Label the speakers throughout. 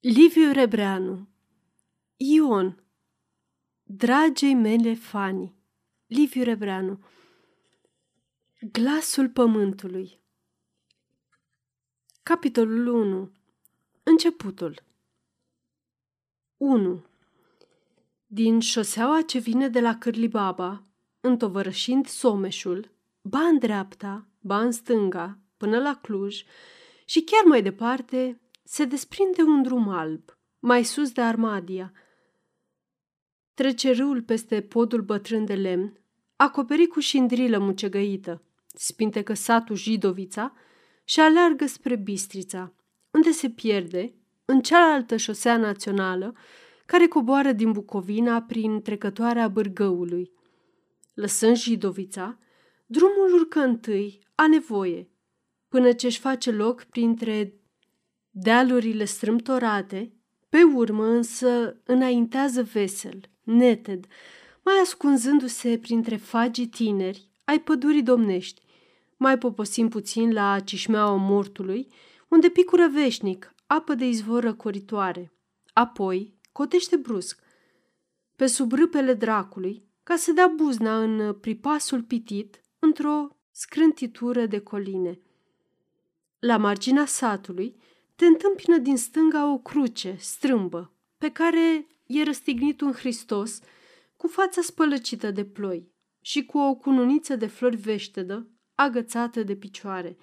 Speaker 1: Liviu Rebreanu. Ion Dragei mele fani. Liviu Rebreanu. Glasul pământului. Capitolul 1 Începutul. 1. Din șoseaua ce vine de la Cârlibaba, întovărășind Someșul, ba în dreapta, ba în stânga, până la Cluj și chiar mai departe, se desprinde un drum alb, mai sus de Armadia. Trece râul peste podul bătrân de lemn, acoperit cu șindrilă mucegăită, spintecă satul Jidovița și aleargă spre Bistrița, unde se pierde în cealaltă șosea națională care coboară din Bucovina prin trecătoarea Bârgăului. Lăsând Jidovița, drumul urcă întâi a nevoie, până ce își face loc printre Dealurile strâmtorate, pe urmă însă înaintează vesel, neted, mai ascunzându-se printre fagii tineri ai pădurii domnești, mai poposim puțin la cișmeaua mortului, unde picură veșnic apă de izvor răcoritoare. Apoi cotește brusc, pe sub râpele dracului, ca să dea buzna în pripasul pitit într-o scrântitură de coline. La marginea satului, te întâmpină din stânga o cruce strâmbă, pe care e răstignit un Hristos cu fața spălăcită de ploi și cu o cununiță de flori veștedă agățată de picioare.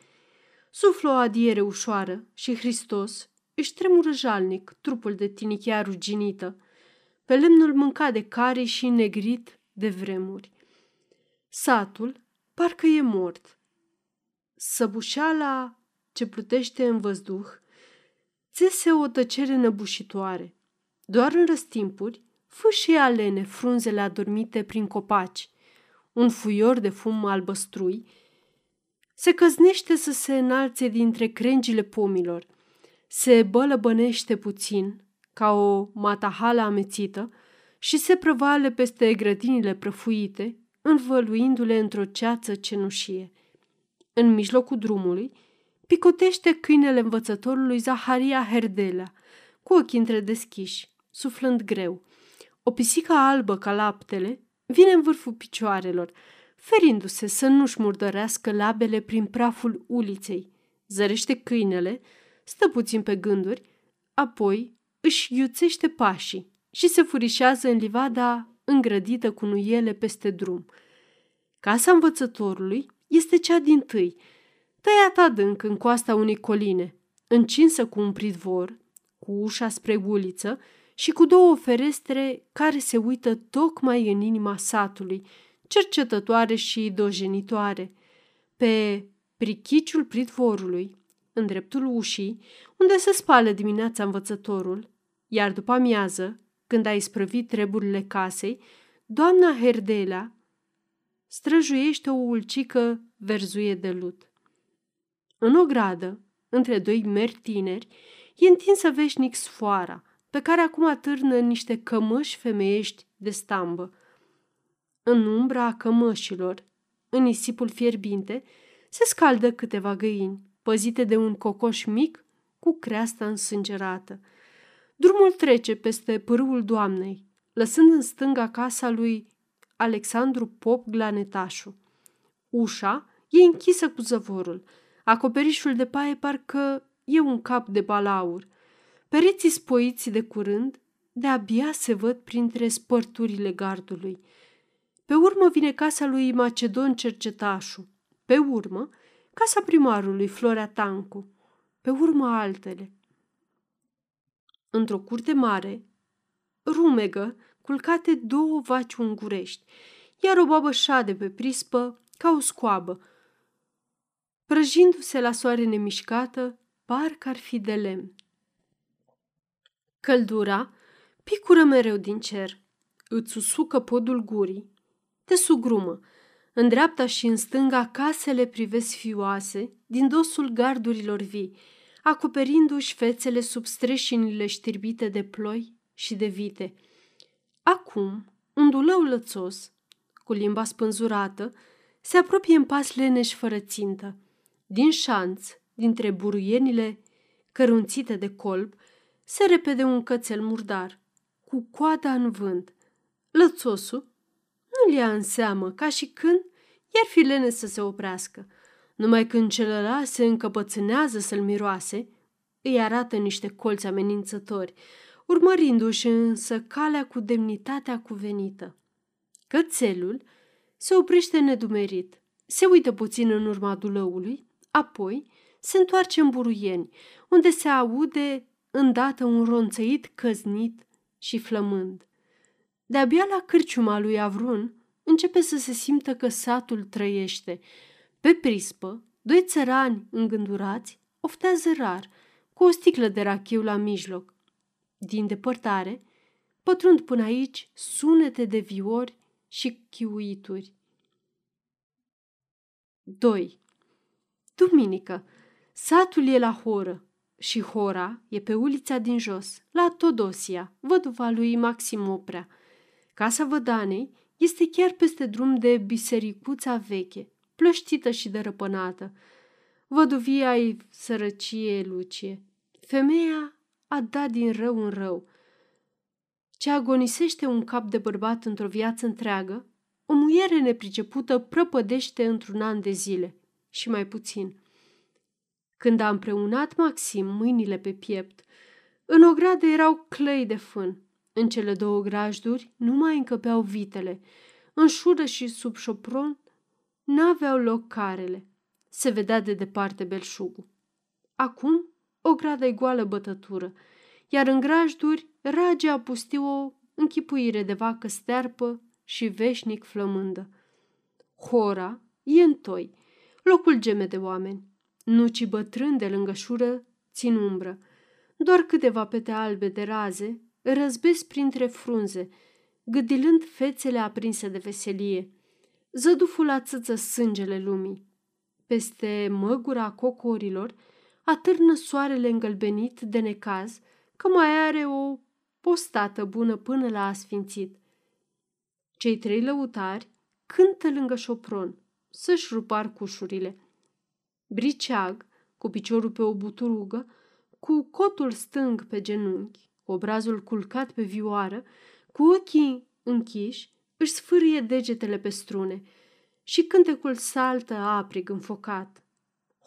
Speaker 1: Suflă o adiere ușoară și Hristos își tremură jalnic trupul de tinichea ruginită, pe lemnul mâncat de care și negrit de vremuri. Satul parcă e mort. Săbușeala ce plutește în văzduh țese o tăcere năbușitoare. Doar în răstimpuri, fâșie alene frunzele adormite prin copaci. Un fuior de fum albăstrui se căznește să se înalțe dintre crengile pomilor. Se bălăbănește puțin, ca o matahală amețită, și se prăvale peste grădinile prăfuite, învăluindu-le într-o ceață cenușie. În mijlocul drumului, picotește câinele învățătorului Zaharia Herdelea, cu ochii întredeschiși, suflând greu. O pisică albă ca laptele vine în vârful picioarelor, ferindu-se să nu-și murdărească labele prin praful uliței. Zărește câinele, stă puțin pe gânduri, apoi își iuțește pașii și se furișează în livada îngrădită cu nuiele peste drum. Casa învățătorului este cea din tâi, tăiat adânc în coasta unei coline, încinsă cu un pridvor, cu ușa spre uliță și cu două ferestre care se uită tocmai în inima satului, cercetătoare și dojenitoare. Pe prichiciul pridvorului, în dreptul ușii, unde se spală dimineața învățătorul, iar după amiază, când a isprăvit treburile casei, doamna Herdela străjuiește o ulcică verzuie de lut. În o gradă, între doi meri tineri, e întinsă veșnic sfoara, pe care acum atârnă niște cămăși femeiești de stambă. În umbra cămășilor, în nisipul fierbinte, se scaldă câteva găini, păzite de un cocoș mic cu creasta însângerată. Drumul trece peste pârâul doamnei, lăsând în stânga casa lui Alexandru Pop Glanetașu. Ușa e închisă cu zăvorul, Acoperișul de paie parcă e un cap de balaur. Pereții spoiți de curând, de-abia se văd printre spărturile gardului. Pe urmă vine casa lui Macedon Cercetașu. Pe urmă, casa primarului Florea Tancu. Pe urmă altele. Într-o curte mare, rumegă, culcate două vaci ungurești, iar o babă șade pe prispă ca o scoabă, prăjindu-se la soare nemișcată, parcă ar fi de lemn. Căldura picură mereu din cer, îți usucă podul gurii, te sugrumă. În dreapta și în stânga casele privesc fioase din dosul gardurilor vii, acoperindu-și fețele sub streșinile știrbite de ploi și de vite. Acum, un dulău lățos, cu limba spânzurată, se apropie în pas leneș fără țintă. Din șanț, dintre buruienile cărunțite de colb, se repede un cățel murdar, cu coada în vânt. Lățosul nu-l ia în seamă, ca și când iar fi lene să se oprească. Numai când celălalt se încăpățânează să-l miroase, îi arată niște colți amenințători, urmărindu-și însă calea cu demnitatea cuvenită. Cățelul se oprește nedumerit, se uită puțin în urma dulăului, apoi se întoarce în buruieni, unde se aude îndată un ronțăit căznit și flămând. De-abia la cârciuma lui Avrun începe să se simtă că satul trăiește. Pe prispă, doi țărani îngândurați oftează rar, cu o sticlă de rachiu la mijloc. Din depărtare, pătrund până aici sunete de viori și chiuituri. 2. Duminică. Satul e la horă și hora e pe ulița din jos, la Todosia, văduva lui Maxim Oprea. Casa vădanei este chiar peste drum de bisericuța veche, plăștită și dărăpânată. Văduvia ai sărăcie lucie. Femeia a dat din rău în rău. Ce agonisește un cap de bărbat într-o viață întreagă, o muiere nepricepută prăpădește într-un an de zile și mai puțin. Când a împreunat Maxim mâinile pe piept, în ogradă erau clăi de fân. În cele două grajduri nu mai încăpeau vitele. În șură și sub șopron n-aveau loc carele. Se vedea de departe belșugul. Acum o gradă goală bătătură, iar în grajduri rage a pustiu o închipuire de vacă stearpă și veșnic flămândă. Hora e întoi, locul geme de oameni. Nucii bătrâni de lângă șură țin umbră. Doar câteva pete albe de raze răzbesc printre frunze, gâdilând fețele aprinse de veselie. Zăduful ațăță sângele lumii. Peste măgura cocorilor atârnă soarele îngălbenit de necaz că mai are o postată bună până la asfințit. Cei trei lăutari cântă lângă șopron să-și rupar cușurile. Briceag, cu piciorul pe o buturugă, cu cotul stâng pe genunchi, cu obrazul culcat pe vioară, cu ochii închiși, își sfârie degetele pe strune și cântecul saltă aprig înfocat.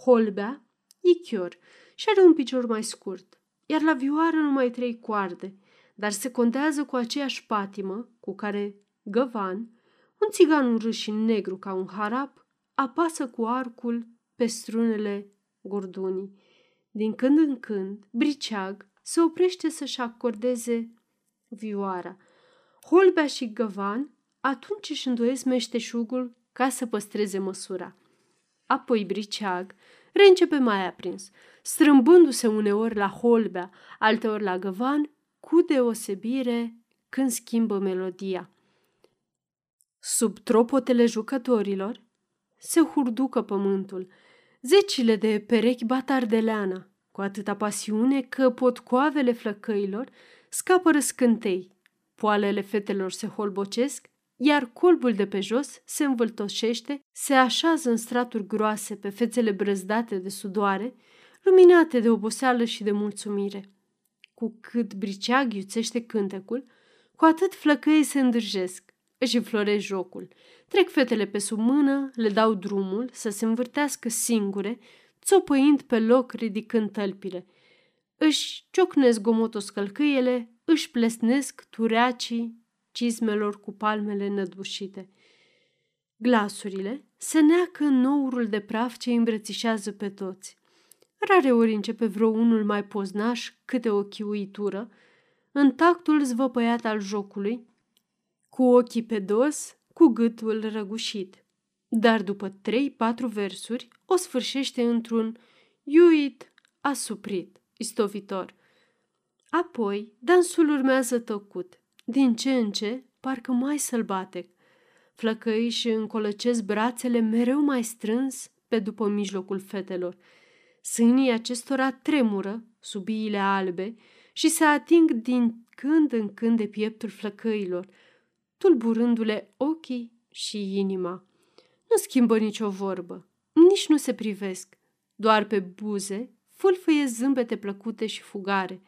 Speaker 1: Holbea e chior și are un picior mai scurt, iar la vioară numai trei coarde, dar se contează cu aceeași patimă cu care Găvan, un țigan urât și negru ca un harap, apasă cu arcul pe strunele gordunii. Din când în când, briceag se oprește să-și acordeze vioara. Holbea și Găvan atunci își îndoiesc meșteșugul ca să păstreze măsura. Apoi briceag reîncepe mai aprins, strâmbându-se uneori la Holbea, alteori la Găvan, cu deosebire când schimbă melodia. Sub tropotele jucătorilor se hurducă pământul. Zecile de perechi bat ardeleana, cu atâta pasiune că potcoavele flăcăilor scapă răscântei. Poalele fetelor se holbocesc, iar colbul de pe jos se învâltoșește, se așează în straturi groase pe fețele brăzdate de sudoare, luminate de oboseală și de mulțumire. Cu cât briceag iuțește cântecul, cu atât flăcăii se îndrăjesc, își înfloresc jocul. Trec fetele pe sub mână, le dau drumul să se învârtească singure, țopăind pe loc ridicând tălpile. Își ciocnesc gomotos călcâiele, își plesnesc tureacii cizmelor cu palmele nădușite. Glasurile se neacă în nourul de praf ce îi îmbrățișează pe toți. Rare ori începe vreo unul mai poznaș câte o chiuitură, în tactul zvăpăiat al jocului, cu ochii pe dos, cu gâtul răgușit. Dar după trei-patru versuri o sfârșește într-un iuit asuprit, istovitor. Apoi, dansul urmează tăcut, din ce în ce, parcă mai sălbatec. Flăcăiși și încolăcesc brațele mereu mai strâns pe după mijlocul fetelor. Sânii acestora tremură sub iile albe și se ating din când în când de pieptul flăcăilor – tulburându-le ochii și inima. Nu schimbă nicio vorbă, nici nu se privesc, doar pe buze fâlfâie zâmbete plăcute și fugare.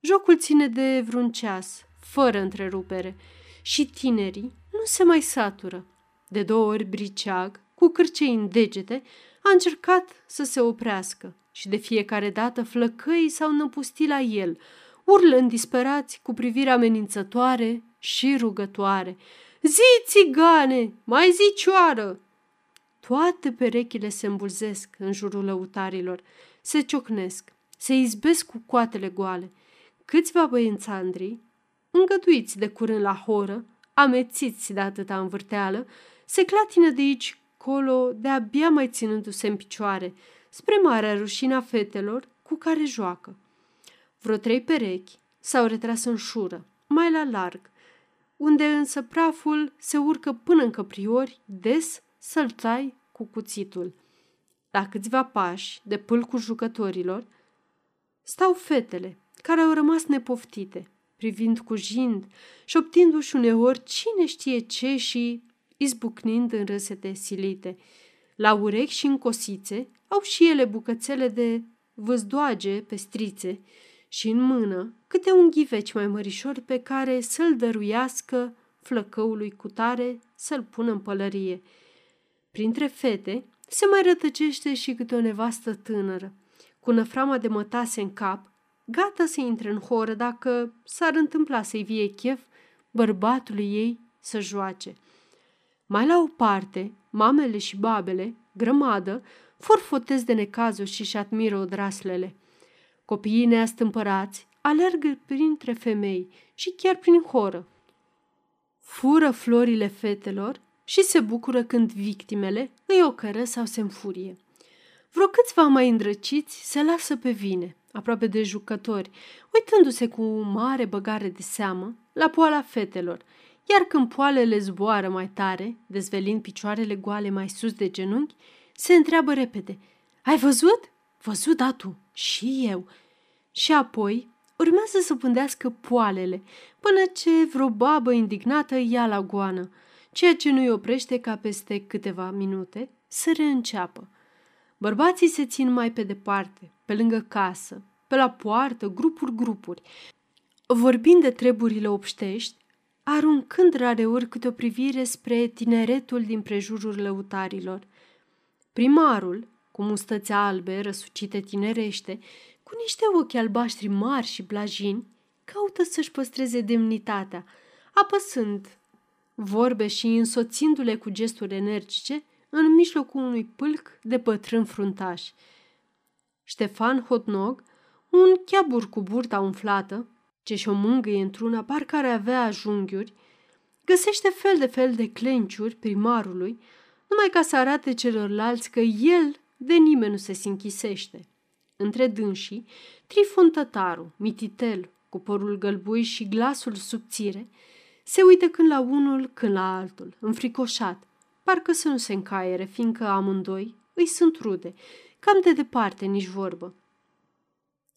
Speaker 1: Jocul ține de vreun ceas, fără întrerupere, și tinerii nu se mai satură. De două ori briceag, cu cârcei în degete, a încercat să se oprească și de fiecare dată flăcăii s-au năpustit la el, urlând disperați cu privire amenințătoare și rugătoare. Zi, țigane, mai zi cioară! Toate perechile se îmbulzesc în jurul lăutarilor, se ciocnesc, se izbesc cu coatele goale. Câțiva băiețandri, îngăduiți de curând la horă, amețiți de atâta învârteală, se clatină de aici colo, de-abia mai ținându-se în picioare, spre marea rușine a fetelor cu care joacă. Vreo trei perechi s-au retras în șură, mai la larg, unde însă praful se urcă până în căpriori, des să-l tai cu cuțitul. La câțiva pași de pâlcul jucătorilor stau fetele, care au rămas nepoftite, privind cu jind, șoptindu-și uneori cine știe ce și izbucnind în râsete silite. La urechi și în cosițe au și ele bucățele de văzdoage pestrițe și în mână câte un ghiveci mai mărișor pe care să-l dăruiască flăcăului cu tare să-l pună în pălărie. Printre fete se mai rătăcește și câte o nevastă tânără, cu năframa de mătase în cap, gata să intre în horă dacă s-ar întâmpla să-i vie chef bărbatului ei să joace. Mai la o parte, mamele și babele, grămadă, forfotez de necazuri și-și admiră odraslele. Copiii neastâmpărați alergă printre femei și chiar prin horă. Fură florile fetelor și se bucură când victimele îi ocără sau se înfurie. Vreo câțiva mai îndrăciți se lasă pe vine, aproape de jucători, uitându-se cu mare băgare de seamă la poala fetelor, iar când poalele zboară mai tare, dezvelind picioarele goale mai sus de genunchi, se întreabă repede, Ai văzut? Văzut, da tu, și eu. Și apoi urmează să pândească poalele, până ce vreo babă indignată ia la goană, ceea ce nu-i oprește ca peste câteva minute să reînceapă. Bărbații se țin mai pe departe, pe lângă casă, pe la poartă, grupuri-grupuri. Vorbind de treburile obștești, aruncând rareori câte o privire spre tineretul din prejurul lăutarilor. Primarul, cu mustăți albe, răsucite tinerește, cu niște ochi albaștri mari și blajini, caută să-și păstreze demnitatea, apăsând vorbe și însoțindu-le cu gesturi energice în mijlocul unui pâlc de bătrân fruntaș. Ștefan Hotnog, un chiabur cu burta umflată, ce și-o mângâie într-una, parcă ar avea ajunghiuri, găsește fel de fel de clenciuri primarului, numai ca să arate celorlalți că el de nimeni nu se sinchisește. Între dânsii, Trifon Tătaru, mititel, cu părul gălbui și glasul subțire, se uită când la unul, când la altul, înfricoșat, parcă să nu se încaiere, fiindcă amândoi îi sunt rude, cam de departe nici vorbă.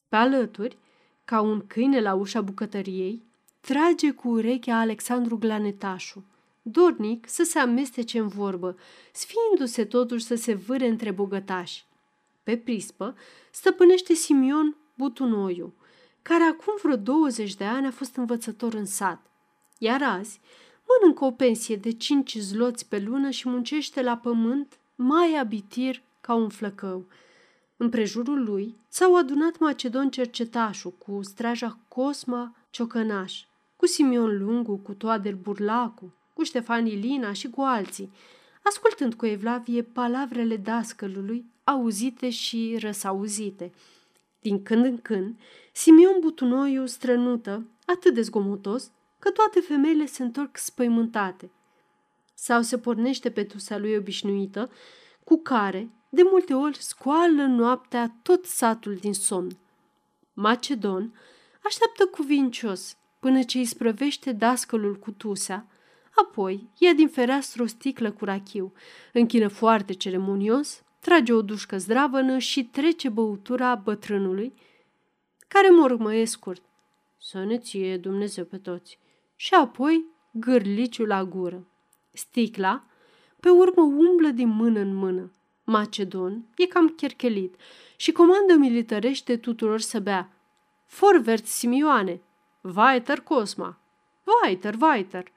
Speaker 1: Pe alături, ca un câine la ușa bucătăriei, trage cu urechea Alexandru Glanetașu, dornic să se amestece în vorbă, sfiindu-se totuși să se vâre între bogătași. Pe prispă stăpânește Simion Butunoiu, care acum vreo 20 de ani a fost învățător în sat, iar azi mănâncă o pensie de cinci zloți pe lună și muncește la pământ mai abitir ca un flăcău. În prejurul lui s-au adunat Macedon Cercetașul cu straja Cosma Ciocănaș, cu Simion Lungu, cu Toader Burlacu, cu Ștefan Ilina și cu alții, ascultând cu evlavie palavrele dascălului, auzite și răsauzite. Din când în când, Simion Butunoiu strănută, atât de zgomotos, că toate femeile se întorc spăimântate. Sau se pornește pe tusa lui obișnuită, cu care, de multe ori, scoală noaptea tot satul din somn. Macedon așteaptă cuvincios până ce îi sprăvește dascălul cu tusea, apoi ia din fereastră o sticlă cu rachiu, închină foarte ceremonios, trage o dușcă zdravănă și trece băutura bătrânului, care mormăie scurt. Să ne ție Dumnezeu pe toți! Și apoi gârliciul la gură. Sticla, pe urmă, umblă din mână în mână. Macedon e cam cherchelit și comandă militărește tuturor să bea. Forvert Simioane, Vaiter Cosma, Vaiter, Vaiter.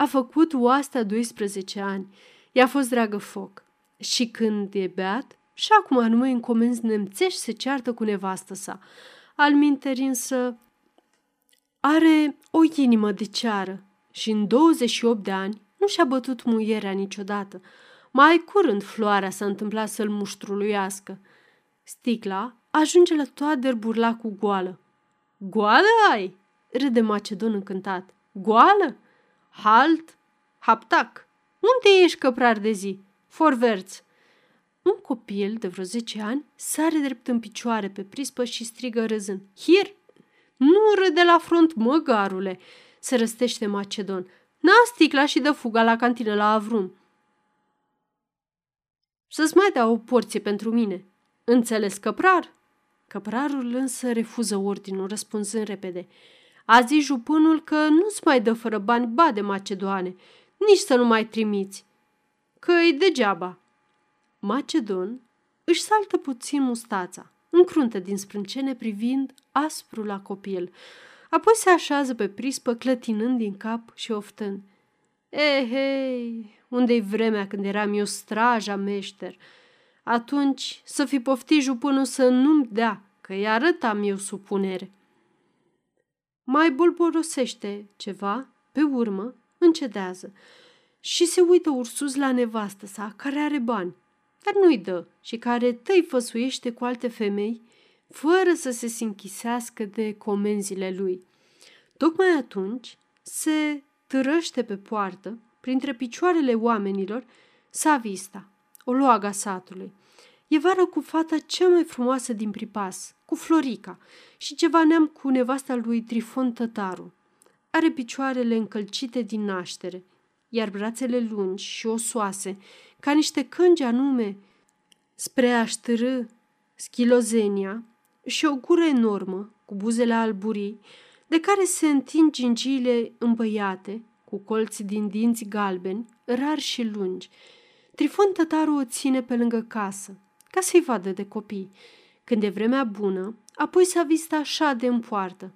Speaker 1: A făcut oastea 12 ani, i-a fost dragă foc. Și când e beat, și acum numai în comenzi nemțești se ceartă cu nevastă sa. Al însă are o inimă de ceară și în 28 de ani nu și-a bătut muierea niciodată. Mai curând floarea s-a întâmplat să-l muștruluiască. Sticla ajunge la toader burla cu goală. Goală ai? râde Macedon încântat. Goală? Halt? Haptac? Unde ești căprar de zi? Forverț. Un copil de vreo 10 ani sare drept în picioare pe prispă și strigă râzând. Hir! Nu râde la front, măgarule! Se răstește Macedon. N-a sticla și dă fuga la cantină la Avrum. Să-ți mai dea o porție pentru mine. Înțeles, căprar? Căprarul însă refuză ordinul, răspunzând repede. A zis jupânul că nu-ți mai dă fără bani ba de macedoane, nici să nu mai trimiți, că e degeaba. Macedon își saltă puțin mustața, încruntă din sprâncene privind aspru la copil, apoi se așează pe prispă clătinând din cap și oftând. Ehei, eh, unde-i vremea când eram eu straja meșter? Atunci să fi poftit jupânul să nu-mi dea, că i arătam eu supunere. Mai bulborosește ceva, pe urmă încedează și se uită ursus la nevastă sa, care are bani, dar nu-i dă și care tăi făsuiește cu alte femei, fără să se sinchisească de comenzile lui. Tocmai atunci se târăște pe poartă, printre picioarele oamenilor, Savista, o loaga satului. E vară cu fata cea mai frumoasă din pripas, cu Florica, și ceva neam cu nevasta lui Trifon Tătaru. Are picioarele încălcite din naștere, iar brațele lungi și osoase, ca niște cângi anume, spre a ștârâ schilozenia și o gură enormă, cu buzele alburii, de care se întind gingiile îmbăiate, cu colți din dinți galbeni, rari și lungi. Trifon tătarul o ține pe lângă casă, ca să-i vadă de copii. Când e vremea bună, apoi s-a vist așa de în poartă.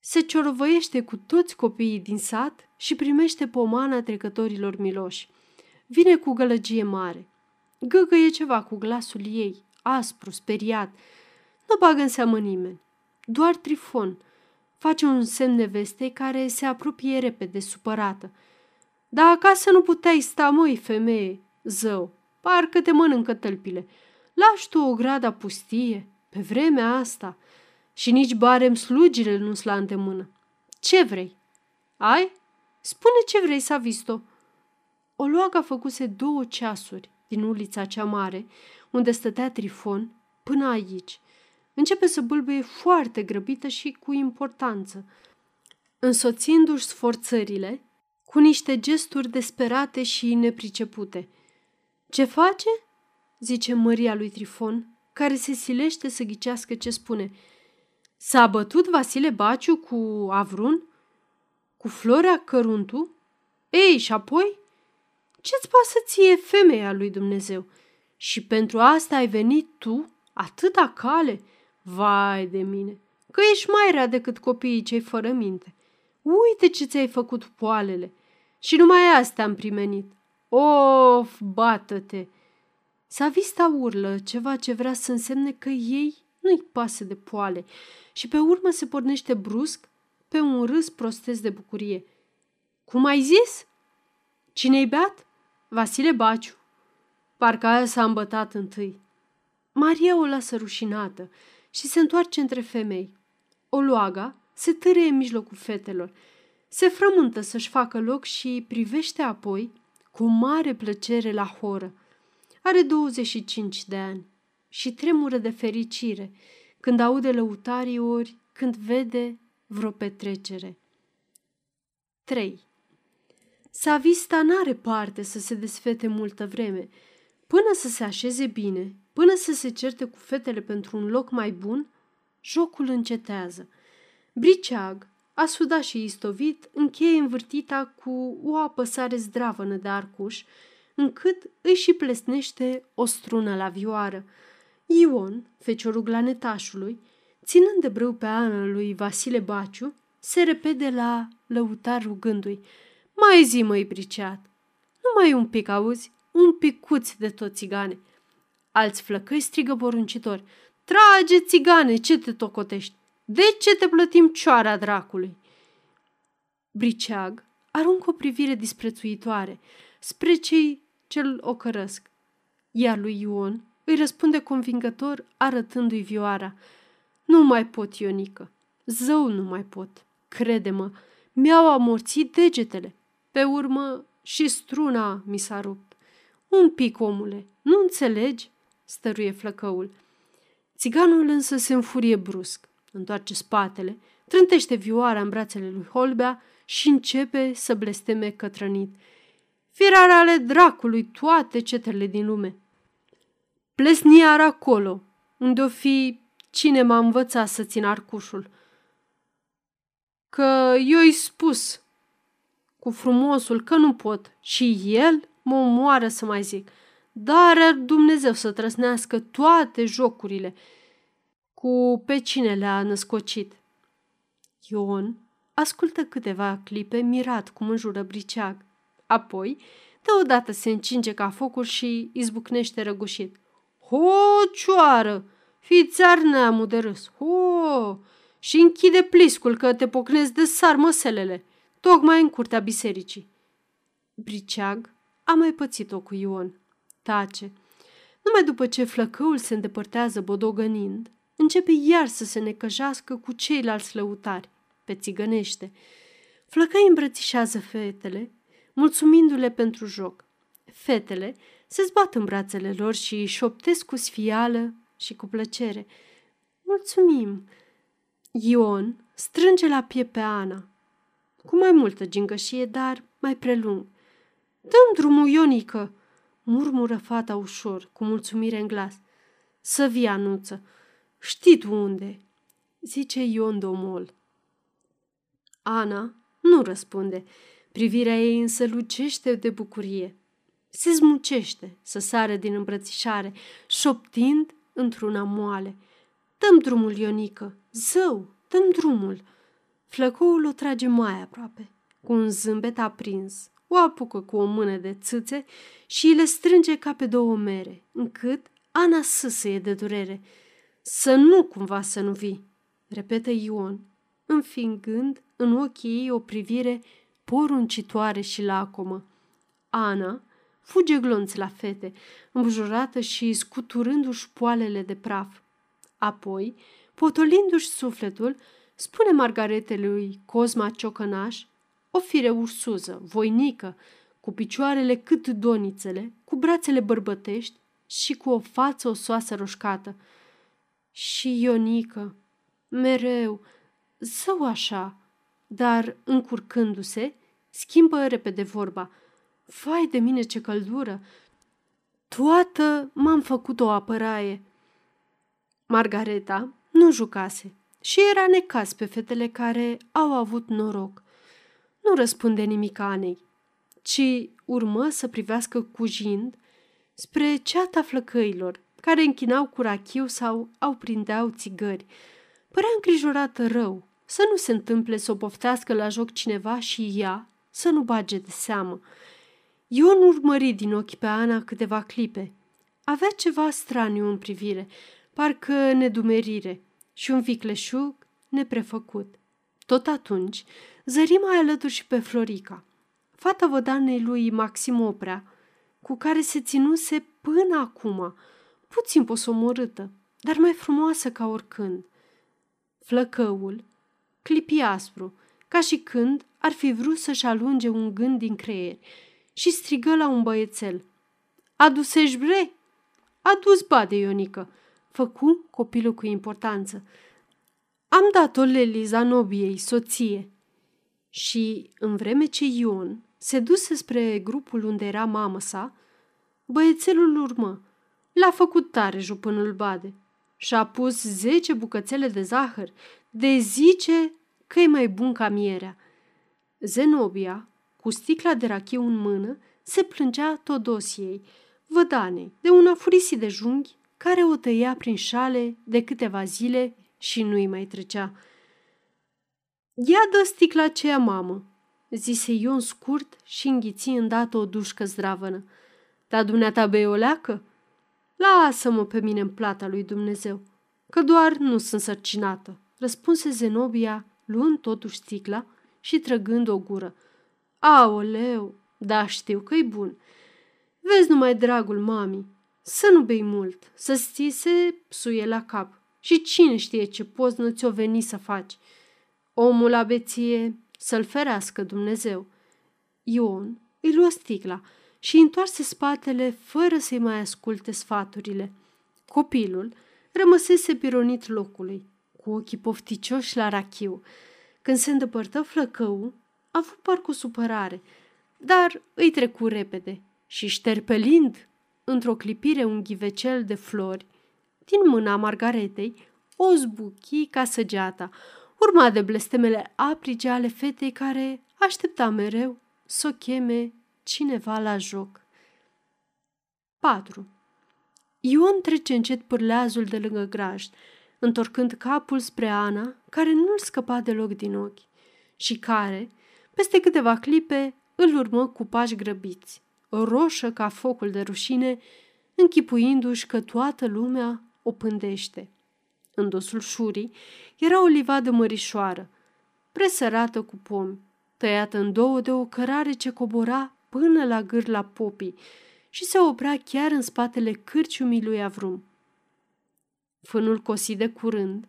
Speaker 1: Se ciorovăiește cu toți copiii din sat și primește pomana trecătorilor miloși. Vine cu gălăgie mare. Găgăie ceva cu glasul ei, aspru, speriat. Nu bagă în seamă nimeni. Doar Trifon face un semn nevestei care se apropie repede, supărată. Dar acasă nu puteai sta, măi, femeie, zău, parcă te mănâncă tălpile. Lași tu o grada pustie, pe vremea asta, și nici barem slugile nu-s la îndemână. Ce vrei? Ai? Spune ce vrei, s-a visto. Oloaga făcuse două ceasuri din ulița cea mare, unde stătea Trifon, până aici. Începe să bâlbâie foarte grăbită și cu importanță, însoțindu-și sforțările cu niște gesturi desperate și nepricepute. Ce face?" Zice Maria lui Trifon, care se silește să ghicească ce spune. S-a bătut Vasile Baciu cu Avrun? Cu Florea Căruntu? Ei, și apoi? Ce-ți pasă ție, femeia lui Dumnezeu? Și pentru asta ai venit tu atâta cale? Vai de mine, că ești mai rea decât copiii cei fără minte. Uite ce ți-ai făcut poalele. Și numai astea am primenit. Of, bată-te! Savista urlă ceva ce vrea să însemne că ei nu-i pasă de poale și pe urmă se pornește brusc pe un râs prostesc de bucurie. Cum ai zis? Cine-i beat? Vasile Baciu. Parcă aia s-a îmbătat întâi. Maria o lasă rușinată și se întoarce între femei. O loaga se târie în mijlocul fetelor, se frământă să-și facă loc și privește apoi cu mare plăcere la horă. Are 25 de ani și tremură de fericire când aude lăutarii ori când vede vreo petrecere. 3. Savista n-are parte să se desfete multă vreme, până să se așeze bine, până să se certe cu fetele pentru un loc mai bun, jocul încetează. Briceag, asudat și istovit, încheie învârtita cu o apăsare zdravănă de arcuș, încât își și plesnește o strună la vioară. Ion, feciorul glanetașului, ținând de brâu pe Ana lui Vasile Baciu, se repede la lăutar rugându-i. Mai zi, măi, briceat! Numai un pic, auzi? Un picuț de tot țigane. Alți flăcăi strigă poruncitor. Trage, țigane, ce te tocotești? De ce te plătim cioara dracului? Briceag aruncă o privire disprețuitoare spre cei ce-l ocărăsc, iar lui Ion îi răspunde convingător arătându-i vioara. Nu mai pot, Ionică, zău nu mai pot, crede-mă, mi-au amorțit degetele. Pe urmă și struna mi s-a rupt. Un pic, omule, nu înțelegi? stăruie flăcăul. Țiganul însă se înfurie brusc, întoarce spatele, trântește vioara în brațele lui Holbea și începe să blesteme cătrănit. Firare ale dracului toate cetele din lume. Plesniar acolo, unde o fi cine m-a învățat să țin arcușul. Că eu-i spus cu frumosul că nu pot și el mă omoară să mai zic. Dar Dumnezeu să trăsnească toate jocurile cu pe cine le-a născocit. Ion ascultă câteva clipe mirat cum înjură briceag. Apoi, deodată se încinge ca focul și izbucnește răgușit. Ho, cioară! Fiți ar neamul de râs! Ho! Și închide pliscul că te pocnezi de sarmăselele, tocmai în curtea bisericii. Briceag a mai pățit-o cu Ion. Tace. Numai după ce flăcăul se îndepărtează bodogănind, începe iar să se necăjească cu ceilalți lăutari, pe țigănește. Flăcăi îmbrățișează fetele, mulțumindu-le pentru joc. Fetele se zbat în brațele lor și șoptesc cu sfială și cu plăcere. Mulțumim! Ion strânge la pie pe Ana, cu mai multă gingășie, dar mai prelung. Dăm drumul, Ionică!" murmură fata ușor, cu mulțumire în glas. Să vii, anunță. Știi tu unde?" zice Ion domol. Ana nu răspunde. Privirea ei însă lucește de bucurie. Se zmucește să sară din îmbrățișare, șoptind într-una moale. Dăm drumul, Ionică, zău, dăm drumul. Flăcoul o trage mai aproape, cu un zâmbet aprins. O apucă cu o mână de țâțe și le strânge ca pe două mere, încât Ana sâsăie de durere. Să nu cumva să nu vii, repetă Ion, înfingând în ochii ei o privire poruncitoare și lacomă. Ana fuge glonț la fete, îmbujurată și scuturându-și poalele de praf. Apoi, potolindu-și sufletul, spune Margaretelui Cosma Ciocănaș, o fire ursuză, voinică, cu picioarele cât donițele, cu brațele bărbătești și cu o față osoasă roșcată. Și Ionică, mereu, zău așa, dar, încurcându-se, schimbă repede vorba. Vai de mine ce căldură! Toată m-am făcut o apăraie. Margareta nu jucase și era necas pe fetele care au avut noroc. Nu răspunde nimic Anei, ci urmă să privească cujind spre ceata flăcăilor, care închinau cu rachiu sau au prindeau țigări. Părea îngrijorată rău să nu se întâmple să o poftească la joc cineva și ea să nu bage de seamă. Ion urmări din ochi pe Ana câteva clipe. Avea ceva straniu în privire, parcă nedumerire și un vicleșug neprefăcut. Tot atunci, zări mai alături și pe Florica, fata vădanei lui Maxim Oprea, cu care se ținuse până acum, puțin posomorâtă, dar mai frumoasă ca oricând. Flăcăul clipi aspru, ca și când ar fi vrut să-și alunge un gând din creier și strigă la un băiețel. Adusești bre? Adus bade, Ionică, făcu copilul cu importanță. Am dat-o Leliza Nobiei, soție. Și, în vreme ce Ion se duse spre grupul unde era mamă sa, băiețelul urmă. L-a făcut tare jupânul bade și-a pus zece bucățele de zahăr, de zice că e mai bun ca mierea. Zenobia, cu sticla de rachiu în mână, se plângea Todosiei, vădanei, de un afurisit de junghi care o tăia prin șale de câteva zile și nu-i mai trecea. Ia dă sticla aceea, mamă, zise Ion scurt și înghiți îndată o dușcă zdravănă. Da dumneata bei o leacă? Lasă-mă pe mine în plata lui Dumnezeu, că doar nu sunt sărcinată, răspunse Zenobia, luând totuși sticla și trăgând o gură. Aoleu, da știu că-i bun. Vezi numai dragul mami, să nu bei mult, să ți se suie la cap. Și cine știe ce poți nu ți-o veni să faci. Omul la beție să-l ferească Dumnezeu. Ion îi luă sticla și întoarse spatele fără să-i mai asculte sfaturile. Copilul rămăsese pironit locului, cu ochii pofticioși la rachiu. Când se îndepărtă flăcău, a avut parcă o supărare, dar îi trecu repede și șterpelind într-o clipire un ghivecel de flori, din mâna Margaretei, o zbuchi ca săgeata, urma de blestemele aprige ale fetei care aștepta mereu să o cheme cineva la joc. 4. Ion trece încet pârleazul de lângă grajd, întorcând capul spre Ana, care nu-l scăpa deloc din ochi și care, peste câteva clipe, îl urmă cu pași grăbiți, roșă ca focul de rușine, închipuindu-și că toată lumea o pândește. În dosul șurii era o livadă mărișoară, presărată cu pomi, tăiată în două de o cărare ce cobora până la gârla popii și se oprea chiar în spatele cârciumii lui Avrum. Fânul cosit de curând,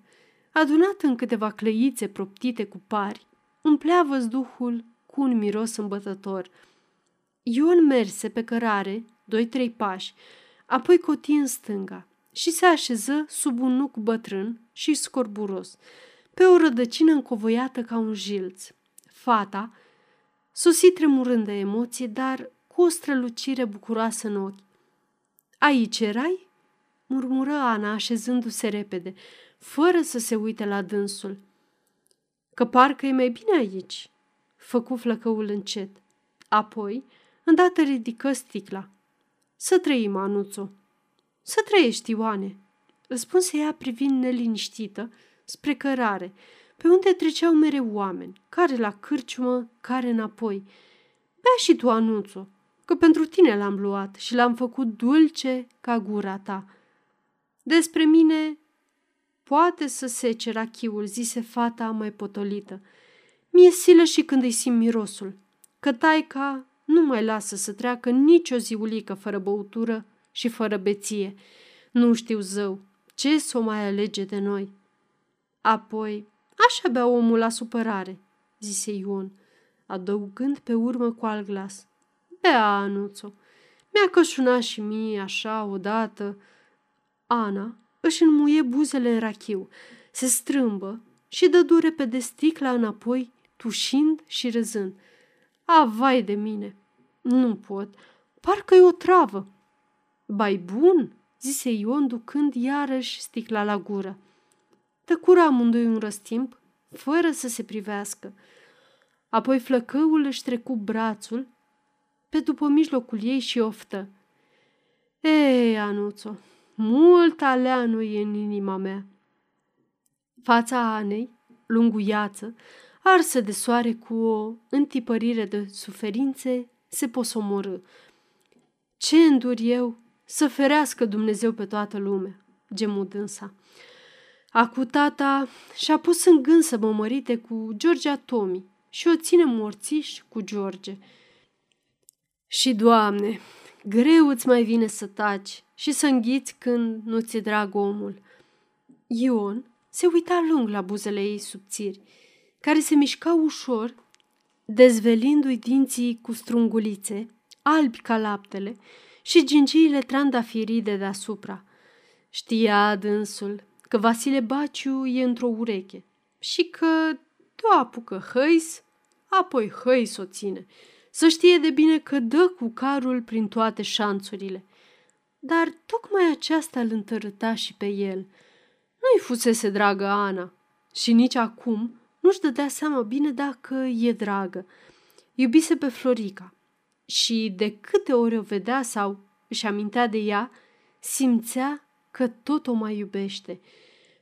Speaker 1: adunat în câteva clăițe proptite cu pari, umplea văzduhul cu un miros îmbătător. Ion merse pe cărare, doi-trei pași, apoi coti în stânga și se așeză sub un nuc bătrân și scorburos, pe o rădăcină încovoiată ca un jilț. Fata sosi tremurând de emoție, dar cu o strălucire bucuroasă în ochi. Aici erai?" Murmură Ana, așezându-se repede, fără să se uite la dânsul. Că parcă e mai bine aici, făcu flăcăul încet. Apoi, îndată ridică sticla. Să trăim, Anuțo. Să trăiești, Ioane, răspunse ea privind neliniștită spre cărare, pe unde treceau mereu oameni, care la cârciumă, care înapoi. Bea și tu, Anuțo, că pentru tine l-am luat și l-am făcut dulce ca gura ta. Despre mine poate să sece rachiul, zise fata mai potolită. Mie silă și când îi simt mirosul, că taica nu mai lasă să treacă nicio ziulică fără băutură și fără beție. Nu știu zău ce să o mai alege de noi. Apoi, așa bea omul la supărare, zise Ion, adăugând pe urmă cu alt glas. Bea, Anuțo, mi-a cășunat și mie așa odată. Ana își înmuie buzele în rachiu, se strâmbă și dă dure pe sticla înapoi, tușind și râzând. A, vai de mine! Nu pot, parcă e o travă. Bai bun, zise Ion ducând iarăși sticla la gură. Tăcura amândoi un răstimp, fără să se privească. Apoi flăcăul își trecu brațul pe după mijlocul ei și oftă. Ei, Anuțo, mult aleanu e în inima mea. Fața Anei, lunguiață, arsă de soare cu o întipărire de suferințe, se posomorâ. Ce îndur eu să ferească Dumnezeu pe toată lumea, gemu dânsa. Acu tata și-a pus în gând să mă mărite cu Georgia Tomi și o ține morțiș cu George. Și, Doamne, greu îți mai vine să taci și să înghiți când nu ți-e drag omul. Ion se uita lung la buzele ei subțiri, care se mișcau ușor, dezvelindu-i dinții cu strungulițe, albi ca laptele, și gingiile trandafirii de deasupra. Știa dânsul că Vasile Baciu e într-o ureche și că te apucă hăis, apoi hăis o ține. Să știe de bine că dă cu carul prin toate șanțurile. Dar tocmai aceasta îl întărâta și pe el. Nu-i fusese dragă Ana și nici acum nu-și dădea seama bine dacă e dragă. Iubise pe Florica și de câte ori o vedea sau își amintea de ea, simțea că tot o mai iubește.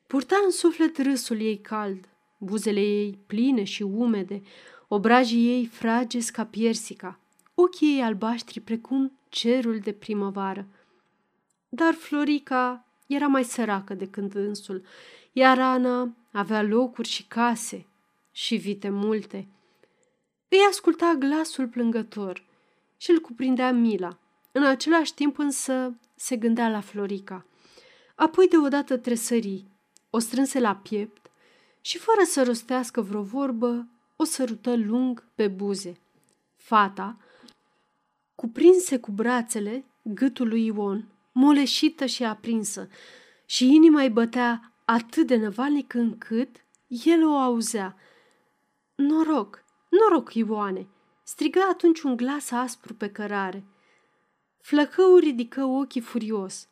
Speaker 1: Purta în suflet râsul ei cald, buzele ei pline și umede, obrajii ei fragezi ca piersica, ochii ei albaștri precum cerul de primăvară. Dar Florica era mai săracă decât însul, iar Ana avea locuri și case și vite multe. Îi asculta glasul plângător și îl cuprindea mila. În același timp însă se gândea la Florica. Apoi deodată tresării, o strânse la piept și fără să rostească vreo vorbă, o sărută lung pe buze. Fata cuprinse cu brațele gâtul lui Ion, moleșită și aprinsă, și inima îi bătea atât de năvalnic încât el o auzea. Noroc, noroc, Ioane!" strigă atunci un glas aspru pe cărare. Flăcăul ridică ochii furios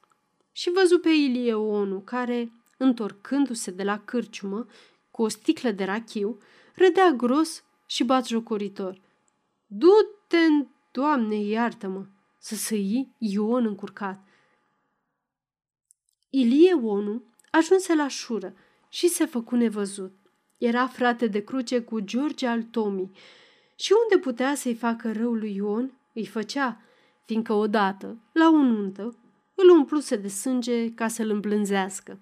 Speaker 1: și văzu pe Ilie Onu, care, întorcându-se de la cârciumă, cu o sticlă de rachiu, râdea gros și batjocoritor. Du-te, Doamne, iartă-mă!" să săi Ion încurcat. Ilie Onu ajunse la șură și se făcu nevăzut. Era frate de cruce cu George al Tomii și unde putea să-i facă rău lui Ion, îi făcea, fiindcă odată, la o nuntă, îl umpluse de sânge ca să-l îmblânzească.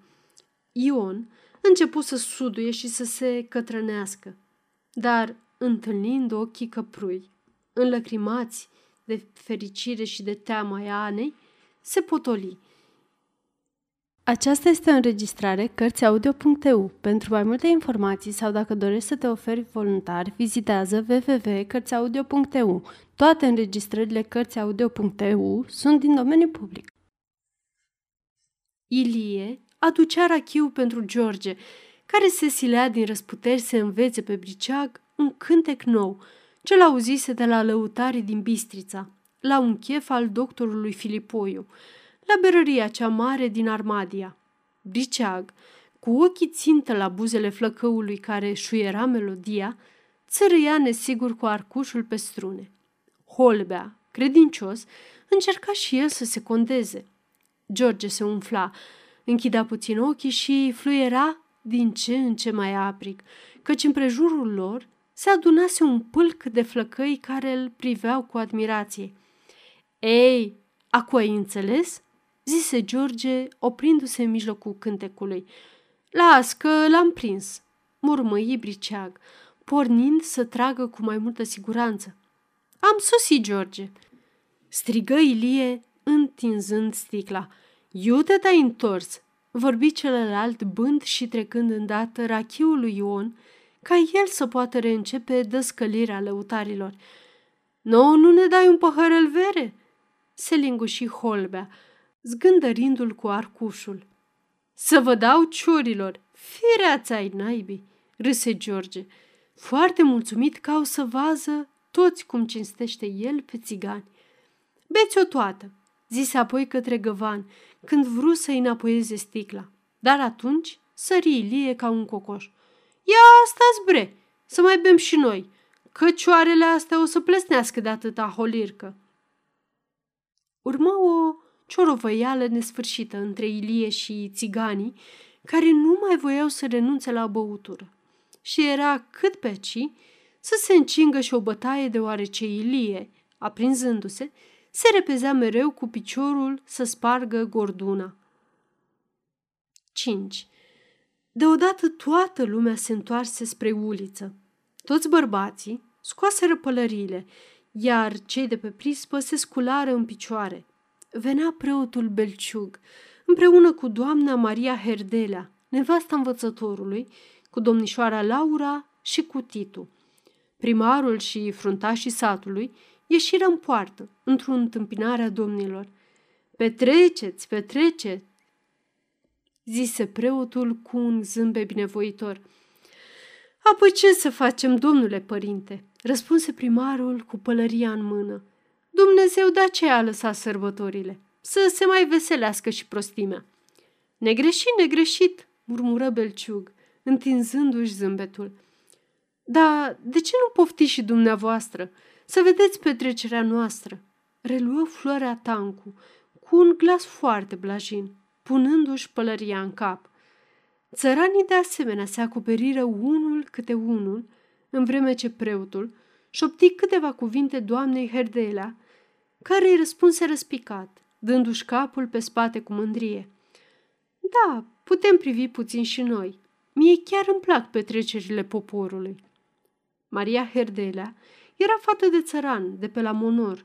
Speaker 1: Ion începu să suduie și să se cătrănească, dar, întâlnind ochii căprui, înlăcrimați de fericire și de teamă a Anei, se potoli – aceasta este o înregistrare Cărțiaudio.eu. Pentru mai multe informații sau dacă dorești să te oferi voluntar, vizitează www.cărțiaudio.eu. Toate înregistrările Cărțiaudio.eu sunt din domeniu public. Ilie aducea rachiu pentru George, care se silea din răsputeri să învețe pe briceag un cântec nou, ce l-auzise de la lăutarii din Bistrița, la un chef al doctorului Filipoiu – la berăria cea mare din Armadia. Briceag, cu ochii țintă la buzele flăcăului care șuiera melodia, țărâia nesigur cu arcușul pe strune. Holbea, credincios, încerca și el să se condeze. George se umfla, închidea puțin ochii și fluiera din ce în ce mai aprig, căci împrejurul lor se adunase un pâlc de flăcăi care îl priveau cu admirație. Ei, acu ai înțeles?" zise George, oprindu-se în mijlocul cântecului. Las că l-am prins, murmăi briceag, pornind să tragă cu mai multă siguranță. Am sosit, George, strigă Ilie, întinzând sticla. Iute te-ai întors, vorbi celălalt bând și trecând îndată rachiul lui Ion, ca el să poată reîncepe dăscălirea lăutarilor. No, nu ne dai un păhărel vere?" se linguși Holbea, zgândărindu-l cu arcușul. Să vă dau ciorilor, fireața ai naibii, râse George, foarte mulțumit că au să vază toți cum cinstește el pe țigani. Beți-o toată, zise apoi către găvan, când vru să înapoieze sticla. Dar atunci sări Ilie ca un cocoș. Ia asta bre, să mai bem și noi, căcioarele astea o să plesnească de atâta holircă. Urmă o ciorovăială nesfârșită între Ilie și țiganii, care nu mai voiau să renunțe la băutură. Și era cât pe ci să se încingă și o bătaie deoarece Ilie, aprinzându-se, se repezea mereu cu piciorul să spargă gorduna. 5. Deodată toată lumea se întoarse spre uliță. Toți bărbații scoaseră pălăriile, iar cei de pe prispă se sculară în picioare – venea preotul Belciug, împreună cu doamna Maria Herdelea, nevasta învățătorului, cu domnișoara Laura și cu Titu. Primarul și fruntașii satului ieșiră în poartă, într-o întâmpinare a domnilor. Petreceți, petreceți, zise preotul cu un zâmbet binevoitor. Apoi ce să facem, domnule părinte? răspunse primarul cu pălăria în mână. Dumnezeu de aceea a lăsat sărbătorile, să se mai veselească și prostimea. Negreșit, negreșit, murmură Belciug, întinzându-și zâmbetul. Da, de ce nu poftiți și dumneavoastră? Să vedeți petrecerea noastră. Reluă floarea Tancu, cu un glas foarte blajin, punându-și pălăria în cap. Țăranii de asemenea se acoperiră unul câte unul, în vreme ce preotul șopti câteva cuvinte doamnei Herdelea, care îi răspunse răspicat, dându-și capul pe spate cu mândrie. Da, putem privi puțin și noi. Mie chiar îmi plac petrecerile poporului. Maria Herdelea era fată de țăran, de pe la Monor,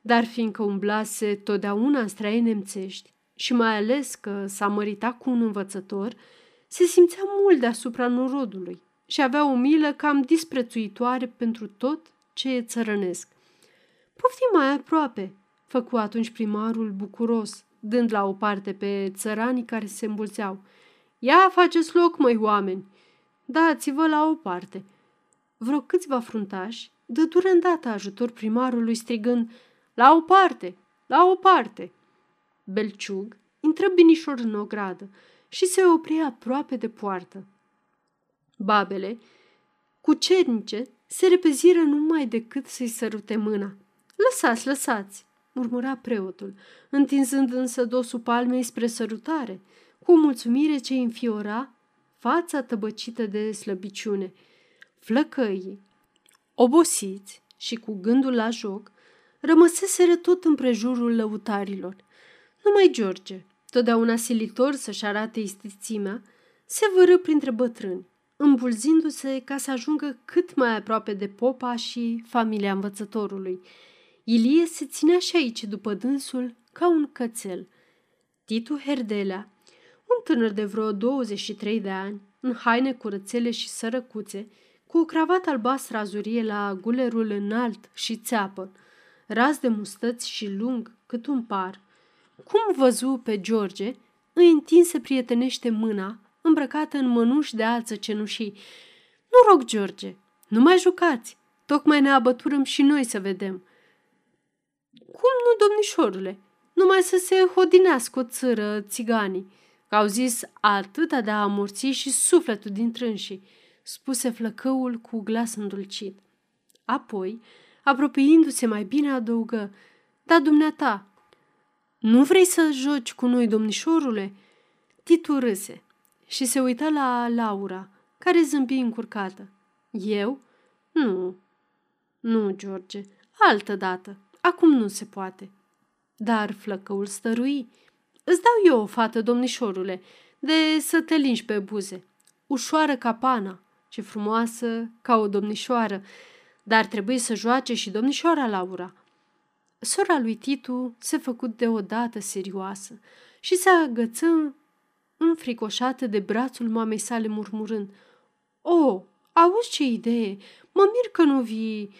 Speaker 1: dar fiindcă umblase totdeauna în straie nemțești și mai ales că s-a măritat cu un învățător, se simțea mult deasupra norodului și avea o milă cam disprețuitoare pentru tot ce e țărănesc. Poftim mai aproape, făcu atunci primarul bucuros, dând la o parte pe țăranii care se îmbulțeau. Ia faceți loc, măi oameni! Dați-vă la o parte. Vreo câțiva fruntași dădură îndată ajutor primarului strigând La o parte! La o parte! Belciug intră binișor în ogradă și se opri aproape de poartă. Babele, cu cernice, se repeziră numai decât să-i sărute mâna. Lăsați, lăsați, murmura preotul, întinzând însă dosul palmei spre sărutare, cu o mulțumire ce înfiora fața tăbăcită de slăbiciune. Flăcăii, obosiți și cu gândul la joc, rămăseseră tot împrejurul lăutarilor. Numai George, totdeauna silitor să-și arate istițimea, se vără printre bătrâni, îmbulzindu-se ca să ajungă cât mai aproape de popa și familia învățătorului. Ilie se ținea și aici după dânsul ca un cățel. Titu Herdelea, un tânăr de vreo 23 de ani, în haine curățele și sărăcuțe, cu o cravată albastră azurie la gulerul înalt și țeapă, ras de mustăți și lung cât un par. Cum văzu pe George, îi întinse prietenește mâna, îmbrăcată în mănuși de alță cenușii. Nu rog, George, nu mai jucați, tocmai ne abăturăm și noi să vedem. Cum nu, domnișorule? Numai să se hodinească o țără țiganii, că au zis atâta de a amorți și sufletul din trânsii spuse flăcăul cu glas îndulcit. Apoi, apropiindu-se mai bine, adăugă, Da, dumneata, nu vrei să joci cu noi, domnișorule?" Titu râse și se uită la Laura, care zâmbi încurcată. Eu? Nu. Nu, George, altă dată. Acum nu se poate. Dar flăcăul stărui. Îți dau eu o fată, domnișorule, de să te lingi pe buze. Ușoară ca pana, ce frumoasă, ca o domnișoară, dar trebuie să joace și domnișoara Laura. Sora lui Titu se făcut deodată serioasă și se agăță înfricoșată de brațul mamei sale murmurând O, oh, auzi ce idee! Mă mir că nu vii!"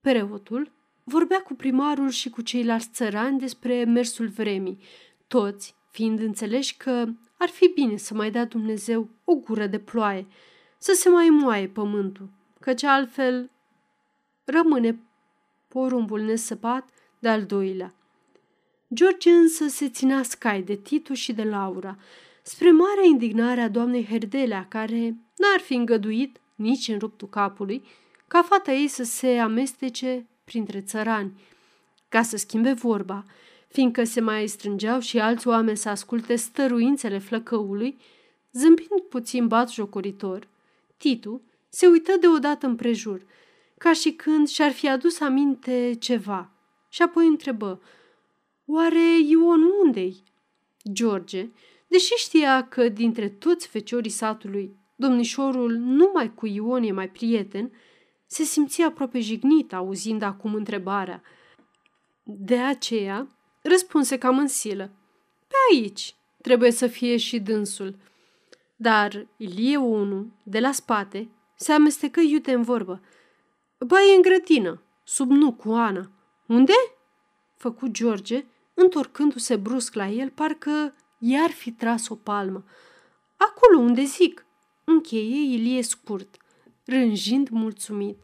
Speaker 1: Preotul vorbea cu primarul și cu ceilalți țărani despre mersul vremii, toți fiind înțeleși că ar fi bine să mai dea Dumnezeu o gură de ploaie – să se mai moaie pământul, căci altfel rămâne porumbul nesăpat de-al doilea. George însă se ținea scai de Titu și de Laura, spre marea indignare a doamnei Herdelea, care n-ar fi îngăduit, nici în ruptul capului, ca fata ei să se amestece printre țărani, ca să schimbe vorba, fiindcă se mai strângeau și alți oameni să asculte stăruințele flăcăului, zâmbind puțin bat jocoritor, Titu se uită deodată împrejur, ca și când și-ar fi adus aminte ceva, și apoi întrebă, Oare Ion unde-i? George, deși știa că dintre toți feciorii satului domnișorul numai cu Ion e mai prieten, se simțea aproape jignit auzind acum întrebarea. De aceea răspunse cam în silă. Pe aici trebuie să fie și dânsul – dar Ilie 1, de la spate, se amestecă iute în vorbă. Ba, e în grătină, sub nu cu Ana. Unde? Făcu George, întorcându-se brusc la el, parcă i-ar fi tras o palmă. Acolo unde zic, încheie Ilie scurt, rânjind mulțumit.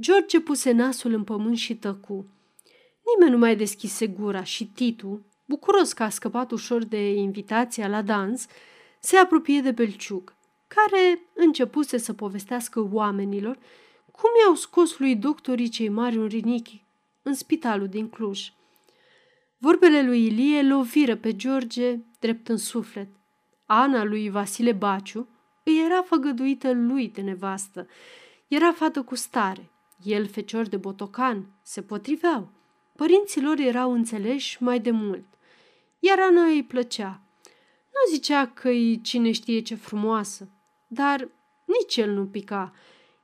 Speaker 1: George puse nasul în pământ și tăcu. Nimeni nu mai deschise gura și Titu, bucuros că a scăpat ușor de invitația la dans, se apropie de Belciug, care începuse să povestească oamenilor cum i-au scos lui doctorii cei mari un rinichi în spitalul din Cluj. Vorbele lui Ilie loviră pe George drept în suflet. Ana lui Vasile Baciu îi era făgăduită lui de nevastă. Era fată cu stare, el fecior de botocan, se potriveau. Părinții lor erau înțeleși mai de mult. Iar Ana îi plăcea. Nu zicea că e cine știe ce frumoasă, dar nici el nu pica.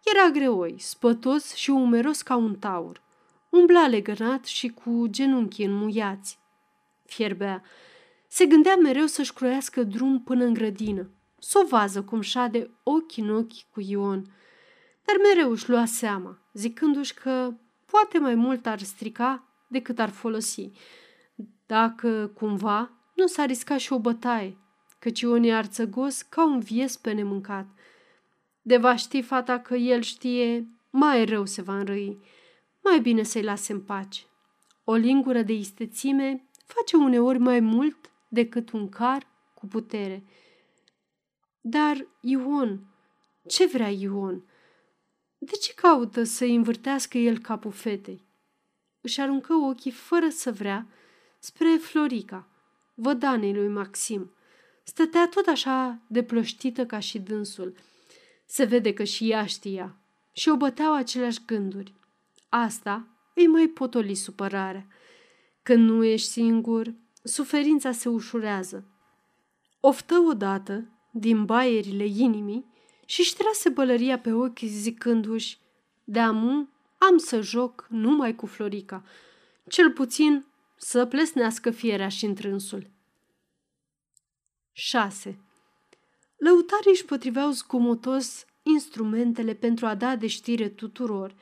Speaker 1: Era greoi, spătos și umeros ca un taur. Umbla legănat și cu genunchii înmuiați. Fierbea. Se gândea mereu să-și croiască drum până în grădină, să o vază cum șade ochi în ochi cu Ion. Dar mereu își lua seama, zicându-și că poate mai mult ar strica decât ar folosi. Dacă, cumva, nu s-a riscat și o bătaie, căci Ion e arțăgos ca un vies pe nemâncat. De va ști fata că el știe, mai rău se va înrăi. Mai bine să-i lase în pace. O lingură de istețime face uneori mai mult decât un car cu putere. Dar Ion, ce vrea Ion? De ce caută să-i învârtească el capul fetei? Își aruncă ochii fără să vrea spre Florica, vădanei lui Maxim. Stătea tot așa de plăștită ca și dânsul. Se vede că și ea știa și o băteau aceleași gânduri. Asta îi mai potoli supărarea. Când nu ești singur, suferința se ușurează. Oftă odată din baierile inimii și ștrase bălăria pe ochi zicându-și De amu am să joc numai cu Florica, cel puțin să plesnească fierea și întrânsul. 6. Lăutarii își potriveau zgomotos instrumentele pentru a da de știre tuturor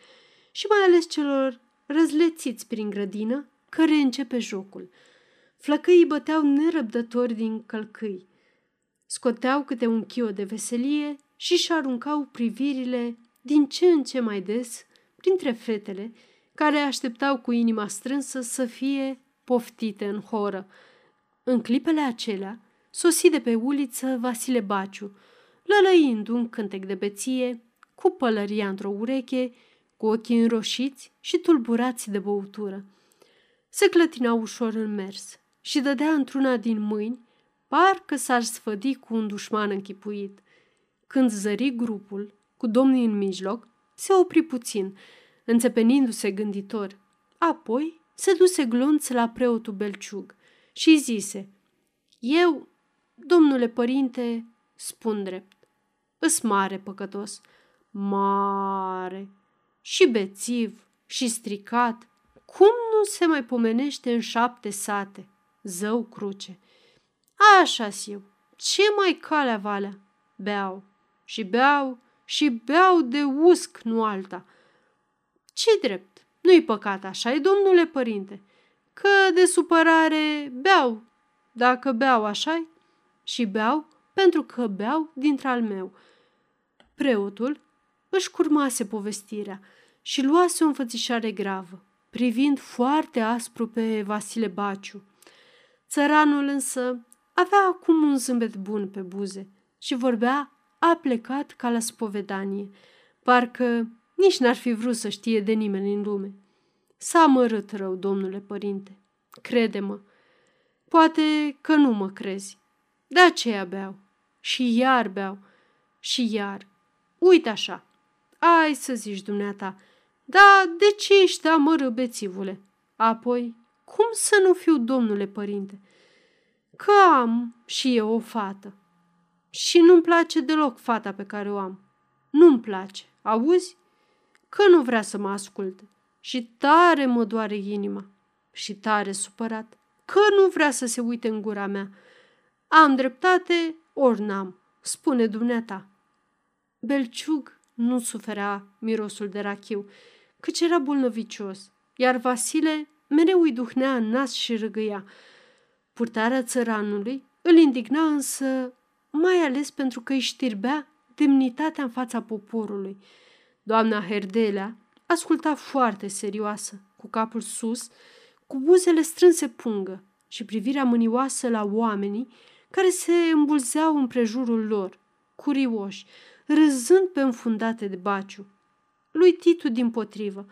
Speaker 1: și mai ales celor răzlețiți prin grădină, care începe jocul. Flăcăii băteau nerăbdători din călcâi. Scoteau câte un chio de veselie și și aruncau privirile din ce în ce mai des printre fetele care așteptau cu inima strânsă să fie poftite în horă. În clipele acelea, sosi de pe uliță Vasile Baciu, lălăind un cântec de beție, cu pălăria într-o ureche, cu ochii înroșiți și tulburați de băutură. Se clătina ușor în mers și dădea într-una din mâini, parcă s-ar sfădi cu un dușman închipuit. Când zări grupul, cu domnii în mijloc, se opri puțin, înțepenindu-se gânditor. Apoi se duse glonț la preotul Belciug și zise, Eu, domnule părinte, spun drept, îs mare păcătos, mare și bețiv și stricat, cum nu se mai pomenește în șapte sate, zău cruce. așa eu, ce mai calea valea? Beau și beau și beau de usc, nu alta. ce drept? Nu-i păcat așa, domnule părinte, că de supărare beau, dacă beau așa și beau pentru că beau dintre-al meu. Preotul își curmase povestirea și luase o înfățișare gravă, privind foarte aspru pe Vasile Baciu. Țăranul însă avea acum un zâmbet bun pe buze și vorbea a plecat ca la spovedanie, parcă nici n-ar fi vrut să știe de nimeni în lume. S-a amărât rău, domnule părinte, crede-mă. Poate că nu mă crezi, de aceea beau. Și iar beau. Și iar. Uite așa. Ai să zici dumneata. Da, de ce ești amără, bețivule? Apoi, cum să nu fiu, domnule părinte? Că am și eu o fată. Și nu-mi place deloc fata pe care o am. Nu-mi place, auzi? Că nu vrea să mă asculte. Și tare mă doare inima. Și tare supărat. Că nu vrea să se uite în gura mea. Am dreptate, ori n-am, spune dumneata. Belciug nu suferea mirosul de rachiu, căci era bolnăvicios, iar Vasile mereu îi duhnea în nas și râgâia. Purtarea țăranului îl indigna însă mai ales pentru că îi știrbea demnitatea în fața poporului. Doamna Herdelea asculta foarte serioasă, cu capul sus, cu buzele strânse pungă și privirea mânioasă la oamenii care se îmbulzeau în prejurul lor, curioși, râzând pe înfundate de baciu. Lui Titu din potrivă.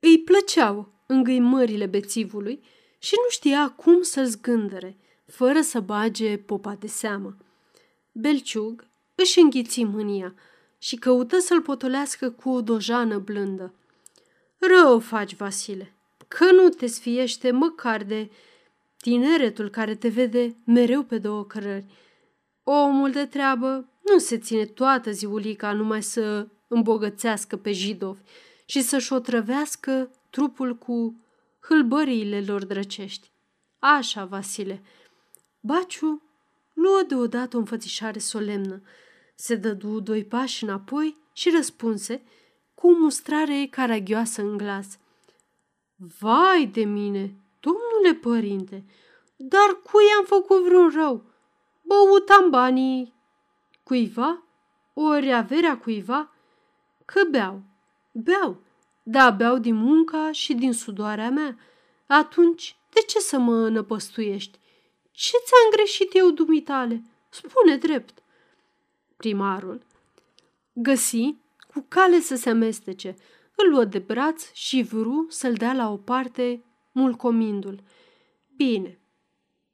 Speaker 1: Îi plăceau îngâimările bețivului și nu știa cum să-l zgândere, fără să bage popa de seamă. Belciug își înghiți mânia și căută să-l potolească cu o dojană blândă. Rău faci, Vasile, că nu te sfiește măcar de tineretul care te vede mereu pe două cărări. Omul de treabă nu se ține toată ziulica numai să îmbogățească pe jidovi și să-și otrăvească trupul cu hâlbăriile lor drăcești. Așa, Vasile. Baciu luă deodată o înfățișare solemnă, se dădu doi pași înapoi și răspunse cu o mustrare caragioasă în glas. Vai de mine, domnule părinte, dar cui am făcut vreun rău? Băutam banii cuiva? Ori averea cuiva? Că beau. Beau. Da, beau din munca și din sudoarea mea. Atunci, de ce să mă năpăstuiești? Ce ți-am greșit eu, dumitale? Spune drept. Primarul găsi cu cale să se amestece, îl luă de braț și vru să-l dea la o parte, mulcomindu-l. Bine,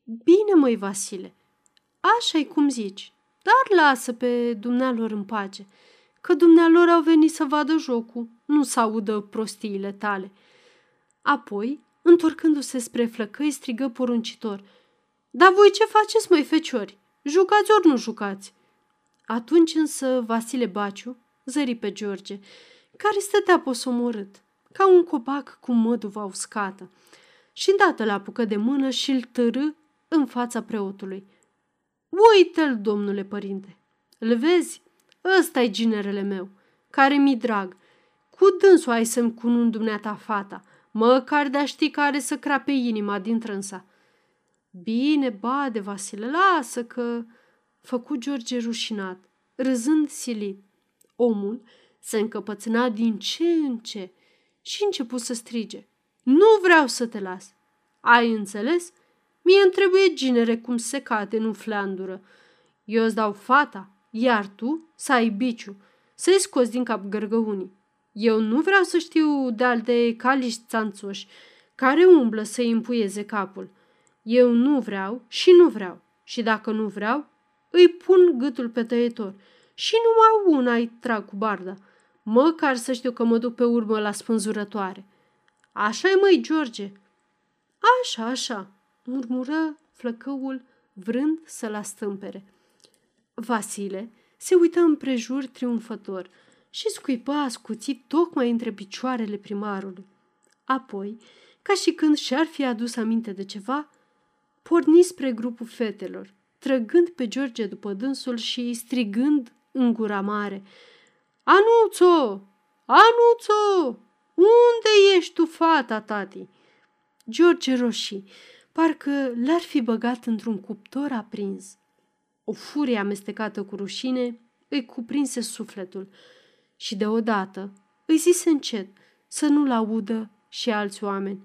Speaker 1: bine, măi, Vasile, așa-i cum zici, dar lasă pe dumnealor în pace, că dumnealor au venit să vadă jocul, nu să audă prostiile tale. Apoi, întorcându-se spre flăcăi, strigă poruncitor. Dar voi ce faceți, măi, feciori? Jucați ori nu jucați? Atunci însă Vasile Baciu zări pe George, care stătea posomorât, ca un copac cu măduva uscată, și îndată l apucă de mână și îl târâ în fața preotului. Uite-l, domnule părinte! Îl vezi? ăsta e ginerele meu, care mi drag. Cu dânsul ai să-mi cunun dumneata fata, măcar de-a ști care să crape inima din trânsa. Bine, bade, Vasile, lasă că... Făcu George rușinat, râzând silit. Omul se încăpățâna din ce în ce și începu să strige. Nu vreau să te las. Ai înțeles? Mie îmi trebuie ginere cum se cade în fleandură. Eu îți dau fata, iar tu să ai biciu, să-i scoți din cap gărgăunii. Eu nu vreau să știu de alte caliști țanțoși care umblă să-i împuieze capul. Eu nu vreau și nu vreau. Și dacă nu vreau, îi pun gâtul pe tăietor și numai una îi trag cu barda. Măcar să știu că mă duc pe urmă la spânzurătoare. Așa e măi, George. Așa, așa, murmură flăcăul vrând să-l astâmpere. Vasile se uită împrejur triumfător și scuipă ascuțit tocmai între picioarele primarului. Apoi, ca și când și-ar fi adus aminte de ceva, porni spre grupul fetelor, trăgând pe George după dânsul și strigând în gura mare. Anuțo! Anuțo! Unde ești tu, fata, tati? George roșii, parcă l-ar fi băgat într-un cuptor aprins. O furie amestecată cu rușine îi cuprinse sufletul și deodată îi zise încet să nu-l audă și alți oameni.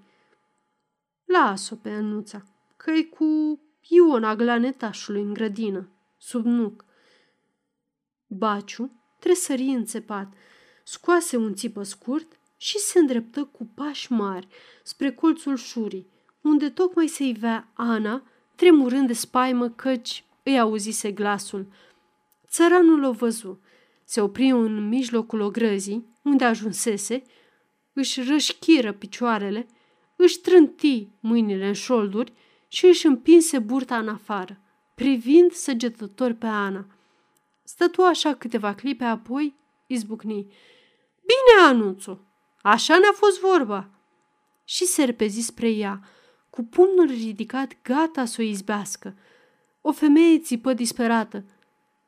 Speaker 1: Las-o pe Anuța, că-i cu Iona glanetașului în grădină, sub nuc. Baciu tresări înțepat, scoase un țipă scurt și se îndreptă cu pași mari spre colțul șurii, unde tocmai se ivea Ana, tremurând de spaimă căci îi auzise glasul. Țăranul o văzu. Se opri în mijlocul ogrăzii, unde ajunsese, își rășchiră picioarele, își trânti mâinile în șolduri și își împinse burta în afară, privind săgetător pe Ana. Stătu așa câteva clipe, apoi izbucni. Bine, Anuțu, așa ne-a fost vorba. Și se repezi spre ea, cu pumnul ridicat, gata să o izbească. O femeie țipă disperată.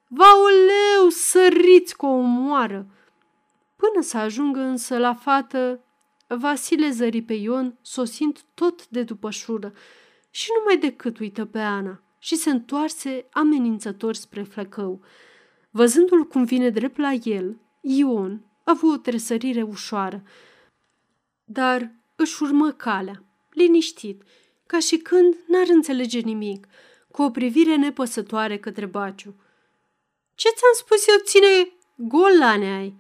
Speaker 1: Vaoleu, săriți cu o moară! Până să ajungă însă la fată, Vasile zări pe Ion, sosind tot de după șură, și numai decât uită pe Ana și se întoarse amenințător spre flăcău. Văzându-l cum vine drept la el, Ion a avut o tresărire ușoară, dar își urmă calea, liniștit, ca și când n-ar înțelege nimic, cu o privire nepăsătoare către Baciu. Ce ți-am spus eu, ține golane ai?"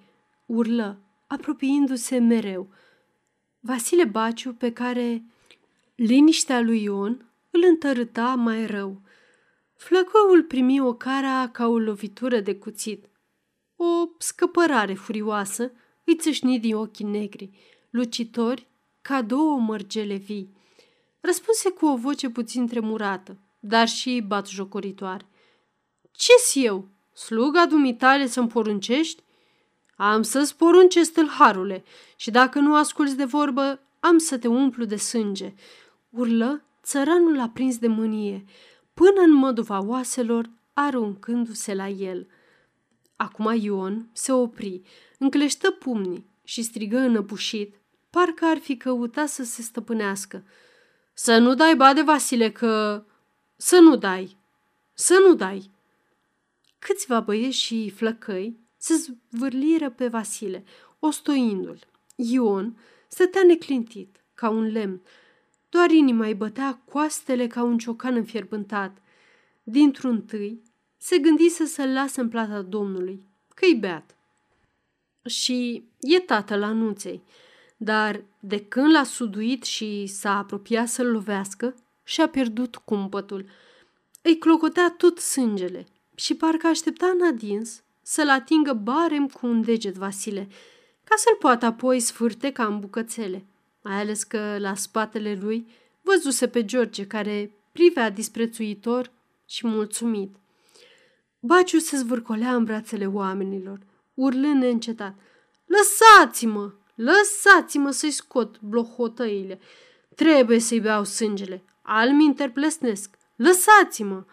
Speaker 1: urlă, apropiindu-se mereu. Vasile Baciu, pe care liniștea lui Ion îl întărâta mai rău. Flăcăul primi o cara ca o lovitură de cuțit. O scăpărare furioasă îi țâșni din ochii negri, lucitori ca două mărgele vii. Răspunse cu o voce puțin tremurată, dar și batjocoritoare. Ce-s eu? Sluga dumitale să-mi poruncești? Am să-ți poruncesc tâlharule și dacă nu asculți de vorbă, am să te umplu de sânge. Urlă, țăranul a prins de mânie, până în măduva oaselor, aruncându-se la el. Acum Ion se opri, încleștă pumnii și strigă înăbușit, parcă ar fi căutat să se stăpânească. Să nu dai bade, Vasile, că... Să nu dai! Să nu dai! Câțiva băieți și flăcăi se zvârliră pe Vasile, ostoindu-l. Ion stătea neclintit, ca un lemn. Doar inima îi bătea coastele ca un ciocan înfierbântat. Dintr-un tâi, se gândise să-l lasă în plata Domnului, că-i beat. Și e tatăl anunței, dar de când l-a suduit și s-a apropiat să-l lovească, și-a pierdut cumpătul. Îi clocotea tot sângele și parcă aștepta în adins să-l atingă barem cu un deget Vasile, ca să-l poată apoi sfârte ca în bucățele, mai ales că la spatele lui văzuse pe George care privea disprețuitor și mulțumit. Baciu se zvârcolea în brațele oamenilor, urlând neîncetat. Lăsați-mă! Lăsați-mă să-i scot blohotăile! Trebuie să-i beau sângele! Almi interplesnesc! Lăsați-mă!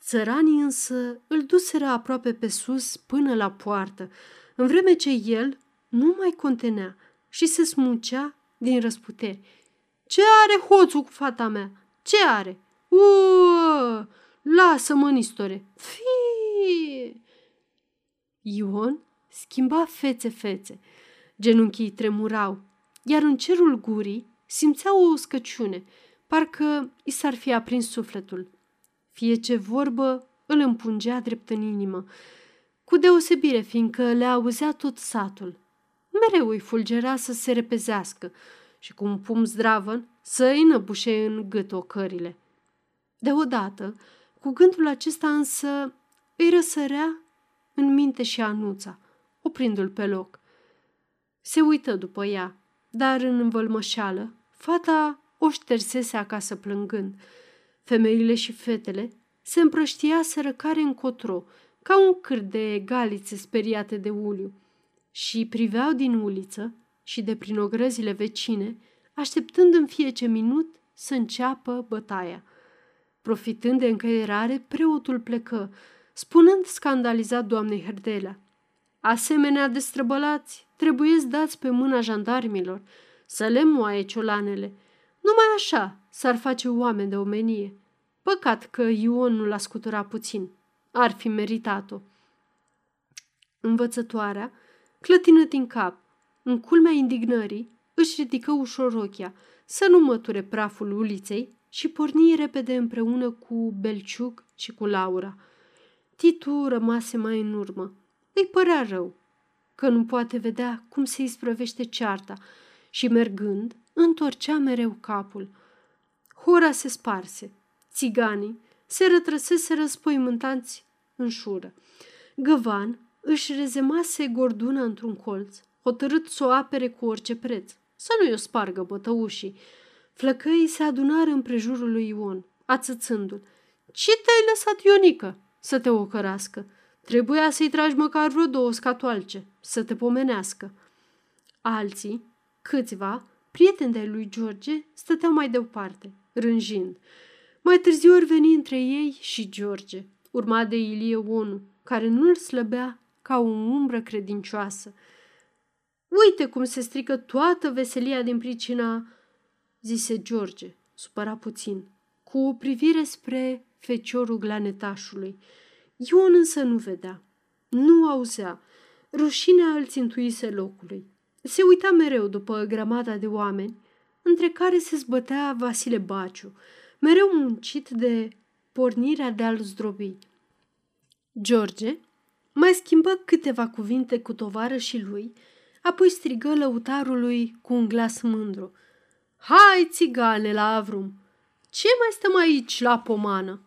Speaker 1: Țăranii însă îl duseră aproape pe sus până la poartă, în vreme ce el nu mai contenea și se smucea din răsputeri. Ce are hoțul cu fata mea? Ce are? Uă! Lasă-mă, Nistore! Fii! Ion schimba fețe-fețe. Genunchii tremurau, iar în cerul gurii simțea o uscăciune, parcă i s-ar fi aprins sufletul. Fie ce vorbă îl împungea drept în inimă, cu deosebire fiindcă le auzea tot satul. Mereu îi fulgera să se repezească și cu un pum zdravăn să îi năbușe în gât ocările. Deodată, cu gândul acesta însă îi răsărea în minte și anuța, oprindu-l pe loc. Se uită după ea, dar în învălmășeală, fata o ștersese acasă plângând. Femeile și fetele se împrăștiaseră care încotro, ca un câr de galițe speriate de uliu, și priveau din uliță și de prin ogrăzile vecine, așteptând în fiecare minut să înceapă bătaia. Profitând de încăierare, preotul plecă, spunând scandalizat doamnei Herdelea. Asemenea destrăbălați trebuie dați pe mâna jandarmilor, să le moaie ciolanele. Numai așa s-ar face oameni de omenie. Păcat că Ion nu l-a scuturat puțin. Ar fi meritat-o. Învățătoarea clătină din cap. În culmea indignării își ridică ușor ochia să nu măture praful uliței și porni repede împreună cu Belciuc și cu Laura. Titu rămase mai în urmă. Îi părea rău că nu poate vedea cum se isprăvește cearta și mergând, întorcea mereu capul. Hora se sparse. Țiganii se rătrăsese răspăimântanți în șură. Găvan își rezemase gorduna într-un colț, hotărât să o apere cu orice preț, să nu-i o spargă bătăușii. Flăcăii se adunară în prejurul lui Ion, ațățându-l. Ce te-ai lăsat, Ionică, să te ocărască? Trebuia să-i tragi măcar vreo două scatoalce, să te pomenească. Alții, câțiva, prieteni de lui George, stăteau mai departe, rânjind. Mai târziu ori veni între ei și George, urmat de Ilie Onu, care nu-l slăbea ca o umbră credincioasă. Uite cum se strică toată veselia din pricina, zise George, supăra puțin, cu o privire spre feciorul glanetașului. Ion însă nu vedea, nu auzea, rușinea îl țintuise locului. Se uita mereu după grămada de oameni, între care se zbătea Vasile Baciu, mereu muncit de pornirea de a-l zdrobi. George mai schimbă câteva cuvinte cu tovară și lui, apoi strigă lăutarului cu un glas mândru. Hai, țigane, la Avrum! Ce mai stăm aici la pomană?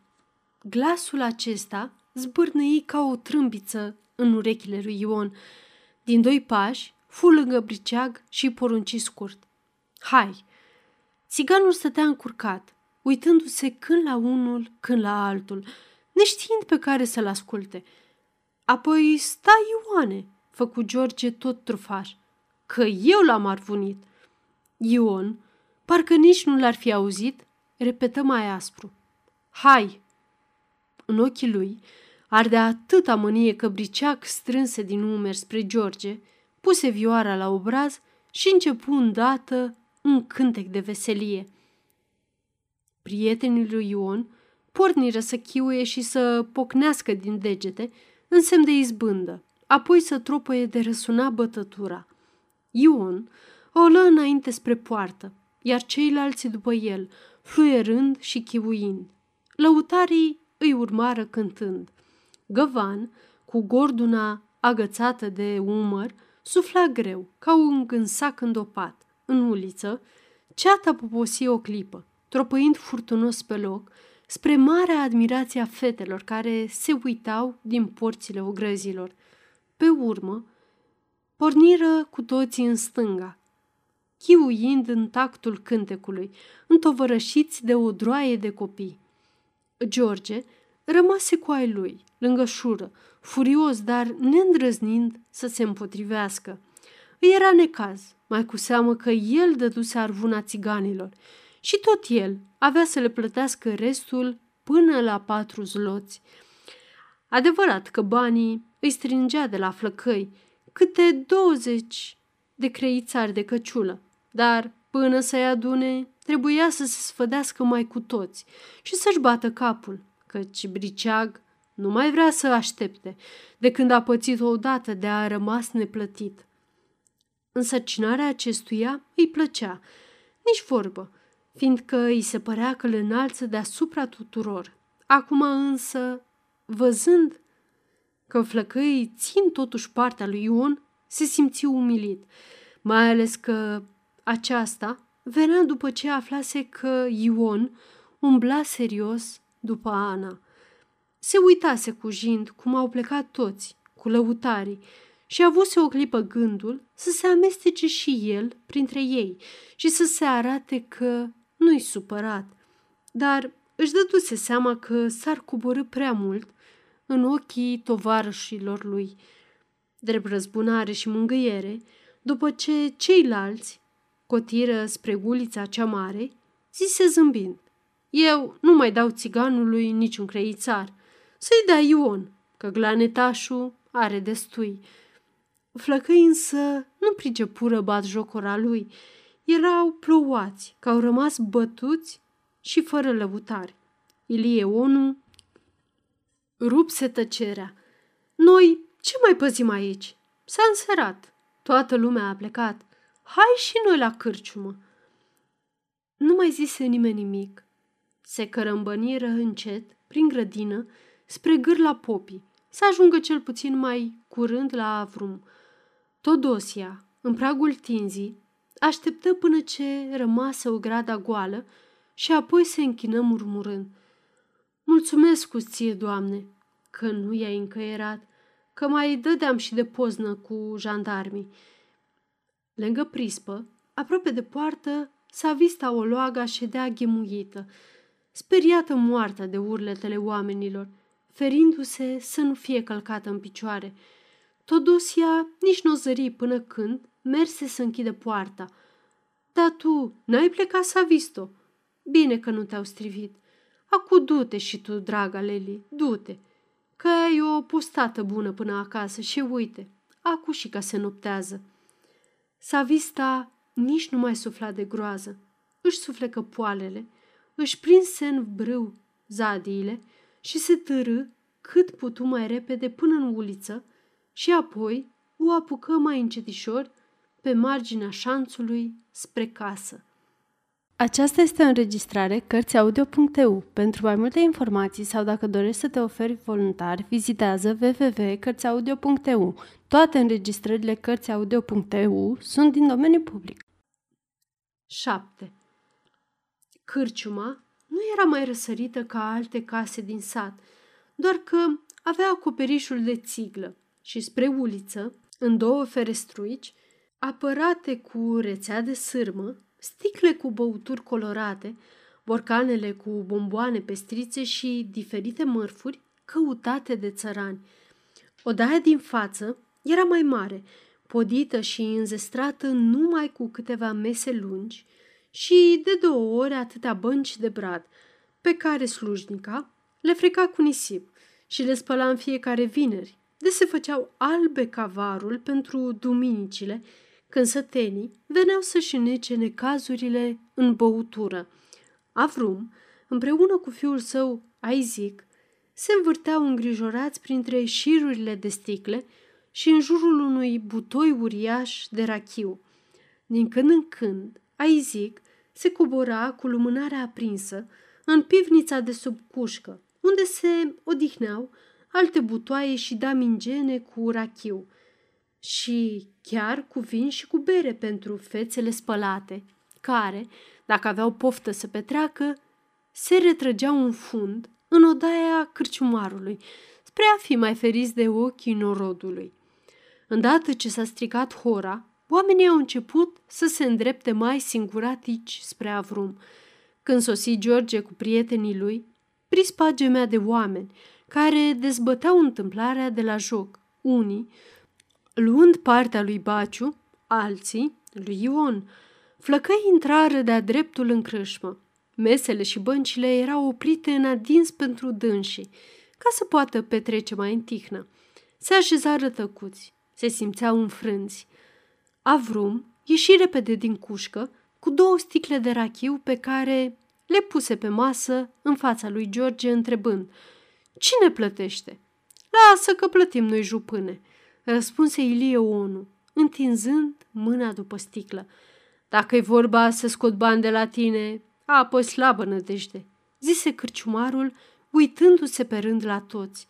Speaker 1: Glasul acesta zbârnăi ca o trâmbiță în urechile lui Ion. Din doi pași, fu lângă briceag și porunci scurt. Hai! Țiganul stătea încurcat, uitându-se când la unul, când la altul, neștiind pe care să-l asculte. Apoi, stai, Ioane, făcu George tot trufaș, că eu l-am arvunit. Ion, parcă nici nu l-ar fi auzit, repetă mai aspru. Hai! În ochii lui ardea atâta mânie că briceac strânse din umeri spre George, puse vioara la obraz și începu îndată un cântec de veselie. Prietenii lui Ion porniră să chiuie și să pocnească din degete în semn de izbândă, apoi să tropăie de răsuna bătătura. Ion o lă înainte spre poartă, iar ceilalți după el, fluierând și chiuind. Lăutarii îi urmară cântând. Găvan, cu gorduna agățată de umăr, sufla greu, ca un gânsac îndopat. În uliță, ceata poposi o clipă, tropăind furtunos pe loc, spre marea admirație a fetelor care se uitau din porțile ogrăzilor. Pe urmă, porniră cu toții în stânga, chiuind în tactul cântecului, întovărășiți de o droaie de copii. George rămase cu ai lui, lângă șură, furios, dar neîndrăznind să se împotrivească. Îi era necaz, mai cu seamă că el dăduse arvuna țiganilor și tot el avea să le plătească restul până la patru zloți. Adevărat că banii îi strângea de la flăcăi câte douăzeci de creițari de căciulă, dar până să-i adune trebuia să se sfădească mai cu toți și să-și bată capul, căci briceag nu mai vrea să aștepte de când a pățit odată de a rămas neplătit. Însărcinarea acestuia îi plăcea, nici vorbă, fiindcă îi se părea că îl înalță deasupra tuturor. Acum însă, văzând că flăcăii țin totuși partea lui Ion, se simți umilit, mai ales că aceasta venea după ce aflase că Ion umbla serios după Ana. Se uitase cu jind cum au plecat toți, cu lăutarii, și avuse o clipă gândul să se amestece și el printre ei și să se arate că nu-i supărat. Dar își dăduse seama că s-ar coborâ prea mult în ochii tovarășilor lui. Drept răzbunare și mângâiere, după ce ceilalți cotiră spre gulița cea mare, zise zâmbind. Eu nu mai dau țiganului niciun creițar. Să-i dea Ion, că glanetașul are destui. Flăcăi însă nu pricepură bat jocora lui. Erau plouați, că au rămas bătuți și fără lăutare. Ilie Onu rupse tăcerea. Noi ce mai păzim aici? S-a înserat. Toată lumea a plecat. Hai și noi la cârciumă. Nu mai zise nimeni nimic. Se cărămbăniră încet, prin grădină, spre gârla popii, să ajungă cel puțin mai curând la Avrum. Todosia, în pragul tinzii, așteptă până ce rămase o grada goală și apoi se închină murmurând. Mulțumesc cu ție, Doamne, că nu i-ai încăierat, că mai dădeam și de poznă cu jandarmii. Lângă prispă, aproape de poartă, s-a vista o loaga ședea ghemuită, speriată moartă de urletele oamenilor, ferindu-se să nu fie călcată în picioare. Todosia nici nu o zări până când merse să închide poarta. Dar tu n-ai plecat să visto. Bine că nu te-au strivit. Acu du-te și tu, draga Leli, du-te, că ai o postată bună până acasă și uite, acu și ca se noptează. Savista nici nu mai sufla de groază. Își suflecă poalele, își prinse în brâu zadiile și se târâ cât putu mai repede până în uliță și apoi o apucă mai încetișor pe marginea șanțului spre casă.
Speaker 2: Aceasta este o înregistrare Cărțiaudio.eu. Pentru mai multe informații sau dacă dorești să te oferi voluntar, vizitează www.cărțiaudio.eu. Toate înregistrările Cărțiaudio.eu sunt din domeniu public.
Speaker 1: 7. Cârciuma nu era mai răsărită ca alte case din sat, doar că avea acoperișul de țiglă și spre uliță, în două ferestruici, apărate cu rețea de sârmă, sticle cu băuturi colorate, borcanele cu bomboane pestrițe și diferite mărfuri căutate de țărani. Odaia din față era mai mare, podită și înzestrată numai cu câteva mese lungi și de două ori atâtea bănci de brad, pe care slujnica le freca cu nisip și le spăla în fiecare vineri, de se făceau albe cavarul pentru duminicile, când sătenii veneau să-și nece necazurile în băutură. Avrum, împreună cu fiul său, Isaac, se învârteau îngrijorați printre șirurile de sticle și în jurul unui butoi uriaș de rachiu. Din când în când, Isaac se cobora cu lumânarea aprinsă în pivnița de sub cușcă, unde se odihneau alte butoaie și damingene cu rachiu și chiar cu vin și cu bere pentru fețele spălate, care, dacă aveau poftă să petreacă, se retrăgeau în fund în odaia cârciumarului, spre a fi mai feriți de ochii norodului. Îndată ce s-a stricat hora, oamenii au început să se îndrepte mai singuratici spre Avrum. Când sosi George cu prietenii lui, prispa gemea de oameni care dezbăteau întâmplarea de la joc, unii luând partea lui Baciu, alții lui Ion. Flăcăi intrară de-a dreptul în crâșmă. Mesele și băncile erau oprite în adins pentru dânsii, ca să poată petrece mai în tihnă. Se așezară tăcuți, se simțeau înfrânți. Avrum ieși repede din cușcă cu două sticle de rachiu pe care le puse pe masă în fața lui George întrebând Cine plătește? Lasă că plătim noi jupâne, răspunse Ilie Onu, întinzând mâna după sticlă. Dacă e vorba să scot bani de la tine, apoi slabă nădejde, zise cârciumarul, uitându-se pe rând la toți,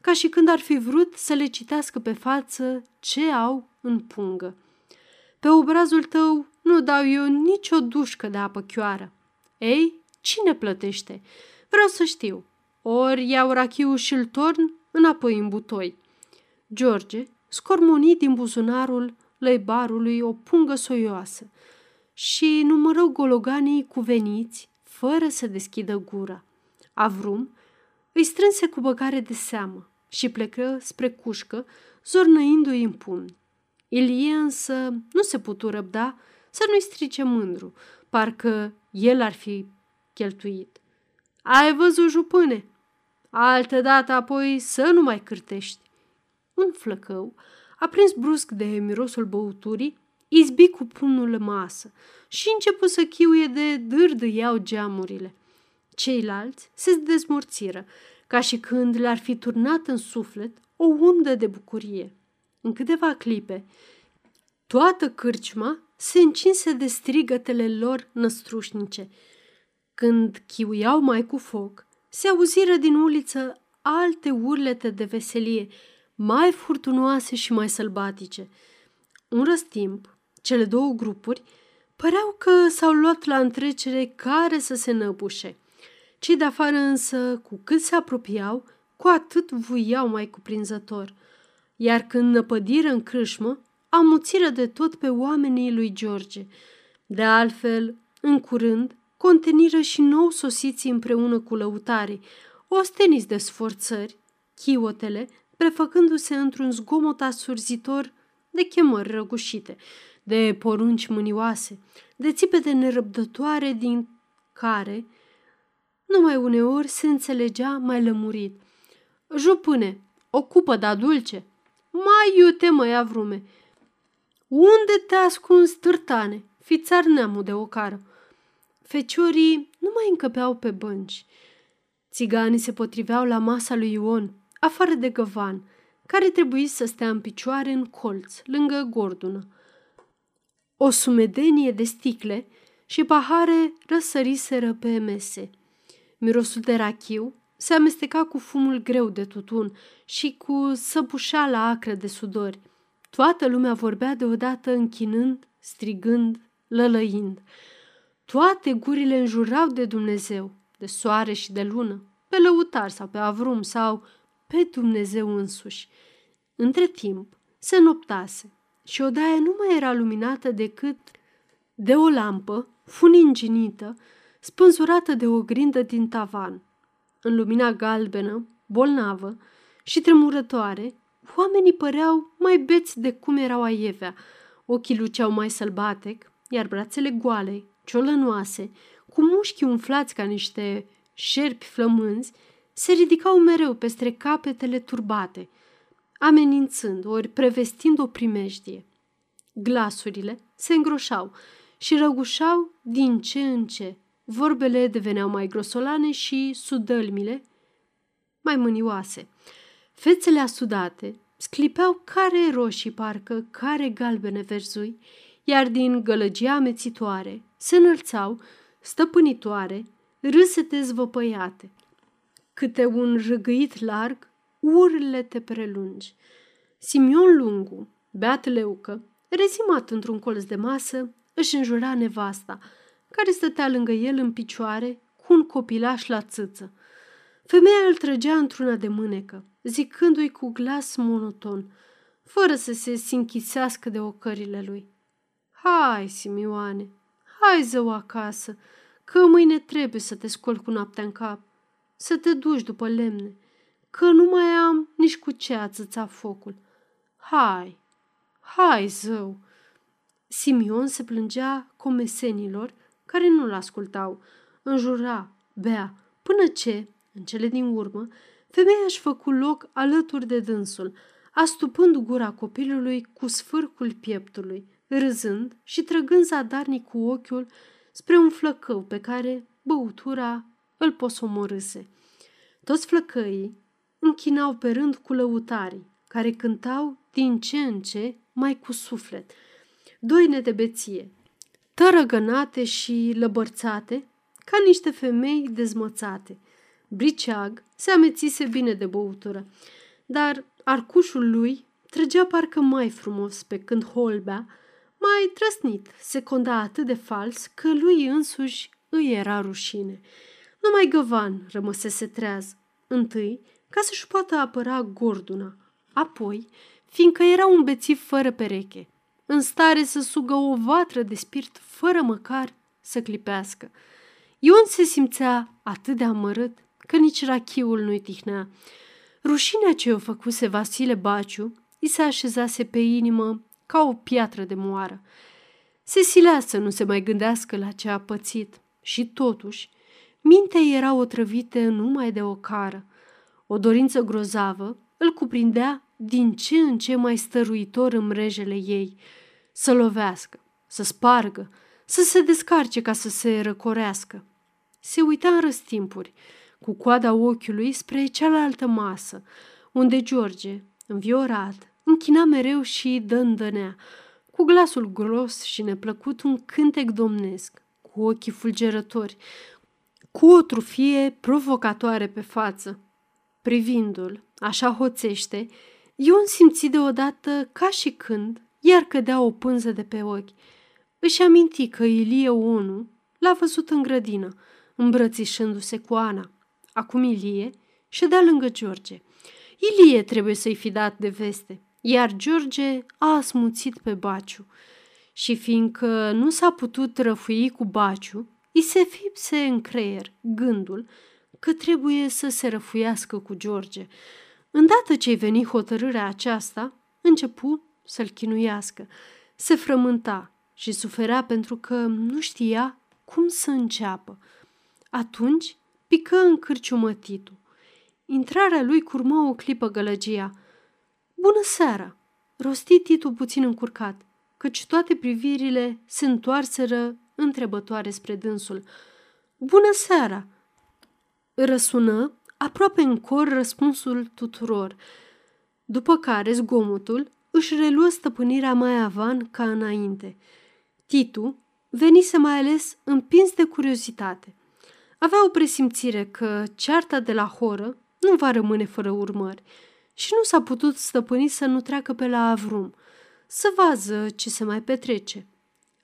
Speaker 1: ca și când ar fi vrut să le citească pe față ce au în pungă. Pe obrazul tău nu dau eu nicio dușcă de apă chioară. Ei, cine plătește? Vreau să știu. Ori iau rachiul și-l torn înapoi în butoi. George scormoni din buzunarul lăibarului o pungă soioasă și numără gologanii cuveniți fără să deschidă gura. Avrum îi strânse cu băgare de seamă și plecă spre cușcă, zornăindu-i în pumni. Ilie însă nu se putu răbda să nu-i strice mândru, parcă el ar fi cheltuit. Ai văzut, jupâne? Altă dată apoi să nu mai cârtești. Un flăcău, aprins brusc de mirosul băuturii, izbi cu pumnul în masă și începu să chiuie de dârdâiau geamurile. Ceilalți se dezmorțiră, ca și când le-ar fi turnat în suflet o undă de bucurie. În câteva clipe, toată cârciuma se încinse de strigătele lor năstrușnice. Când chiuiau mai cu foc, se auziră din uliță alte urlete de veselie, mai furtunoase și mai sălbatice. Un răstimp, cele două grupuri păreau că s-au luat la întrecere care să se năbușe. Cei de afară însă, cu cât se apropiau, cu atât vuiau mai cuprinzător. Iar când năpădiră în crâșmă, amuțiră de tot pe oamenii lui George. De altfel, în curând, conteniră și nou sosiții împreună cu lăutarii, osteniți de sforțări, chiotele, prefăcându-se într-un zgomot asurzitor de chemări răgușite, de porunci mânioase, de țipete nerăbdătoare din care numai uneori se înțelegea mai lămurit. Jupâne, o cupă de dulce. Mai iute, mă ia vrume. Unde te ascunzi, târtane? Fițar neamul de ocară. Feciorii nu mai încăpeau pe bănci. Țiganii se potriveau la masa lui Ion, afară de găvan, care trebuie să stea în picioare în colț, lângă gordună. O sumedenie de sticle și pahare răsăriseră pe mese. Mirosul de rachiu se amesteca cu fumul greu de tutun și cu săpușeala acră de sudori. Toată lumea vorbea deodată închinând, strigând, lălăind. Toate gurile înjurau de Dumnezeu, de soare și de lună, pe lăutar sau pe avrum sau pe Dumnezeu însuși. Între timp, se noptase și odaia nu mai era luminată decât de o lampă funinginită, spânzurată de o grindă din tavan. În lumina galbenă, bolnavă și tremurătoare, oamenii păreau mai beți de cum erau aievea. Ochii luceau mai sălbatec, iar brațele goale, ciolănoase, cu mușchii umflați ca niște șerpi flămânzi, se ridicau mereu peste capetele turbate, amenințând ori prevestind o primejdie. Glasurile se îngroșau și răgușau din ce în ce. Vorbele deveneau mai grosolane și sudălmile mai mânioase. Fețele asudate sclipeau care roșii parcă, care galbene verzui, iar din gălăgia amețitoare se înălțau, stăpânitoare, râsete zvăpăiate. Câte un râgâit larg, urlete prelungi. Simion Lungu, beat leucă, rezimat într-un colț de masă, își înjura nevasta, care stătea lângă el în picioare, cu un copilaș la țâță. Femeia îl trăgea într-una de mânecă, zicându-i cu glas monoton, fără să se sinchisească de ocările lui. Hai, Simioane, hai zău acasă, că mâine trebuie să te scol cu noaptea în cap, să te duci după lemne, că nu mai am nici cu ce ațăța focul. Hai, hai, zău! Simion se plângea comesenilor care nu-l ascultau, înjura, bea, până ce, în cele din urmă, femeia își făcu loc alături de dânsul, astupând gura copilului cu sfârcul pieptului, râzând și trăgând zadarnic cu ochiul spre un flăcău pe care băutura îl posomorâse. Toți flăcăii închinau pe rând cu lăutarii, care cântau din ce în ce mai cu suflet. Doine de beție, tărăgănate și lăbărțate, ca niște femei dezmățate. Briceag se amețise bine de băutură, dar arcușul lui trăgea parcă mai frumos pe când holbea, mai trăsnit, se conda atât de fals că lui însuși îi era rușine. Numai Găvan rămăsese treaz, întâi ca să-și poată apăra gorduna, apoi fiindcă era un bețiv fără pereche, în stare să sugă o vatră de spirit fără măcar să clipească. Ion se simțea atât de amărât că nici rachiul nu-i tihnea. Rușinea ce o făcuse Vasile Baciu i se așezase pe inimă ca o piatră de moară. Se silea să nu se mai gândească la ce a pățit și totuși mintea era otrăvită numai de o cară. O dorință grozavă îl cuprindea din ce în ce mai stăruitor în mrejele ei, să lovească, să spargă, să se descarce ca să se răcorească. Se uita în răstimpuri, cu coada ochiului spre cealaltă masă, unde George, înviorat, închina mereu și dândănea, cu glasul gros și neplăcut un cântec domnesc, cu ochii fulgerători, cu o trufie provocatoare pe față. Privindu-l, așa hoțește, Ion simți deodată ca și când iar cădea o pânză de pe ochi. Își aminti că Ilie Onu l-a văzut în grădină, îmbrățișându-se cu Ana. Acum Ilie ședea lângă George. Ilie trebuie să-i fi dat de veste, iar George a asmuțit pe Baciu. Și fiindcă nu s-a putut răfui cu Baciu, îi se fipse în creier gândul că trebuie să se răfuiască cu George. Îndată ce-i veni hotărârea aceasta, începu să-l chinuiască. Se frământa și suferea pentru că nu știa cum să înceapă. Atunci pică în cârciumă Titu. Intrarea lui curmă o clipă gălăgia. Bună seara!" rosti Titu puțin încurcat, căci toate privirile se întoarseră întrebătoare spre dânsul. Bună seara!" Răsună aproape în cor răspunsul tuturor, după care zgomotul își reluă stăpânirea mai avan ca înainte. Titu venise mai ales împins de curiozitate. Avea o presimțire că cearta de la horă nu va rămâne fără urmări și nu s-a putut stăpâni să nu treacă pe la Avrum, să vază ce se mai petrece.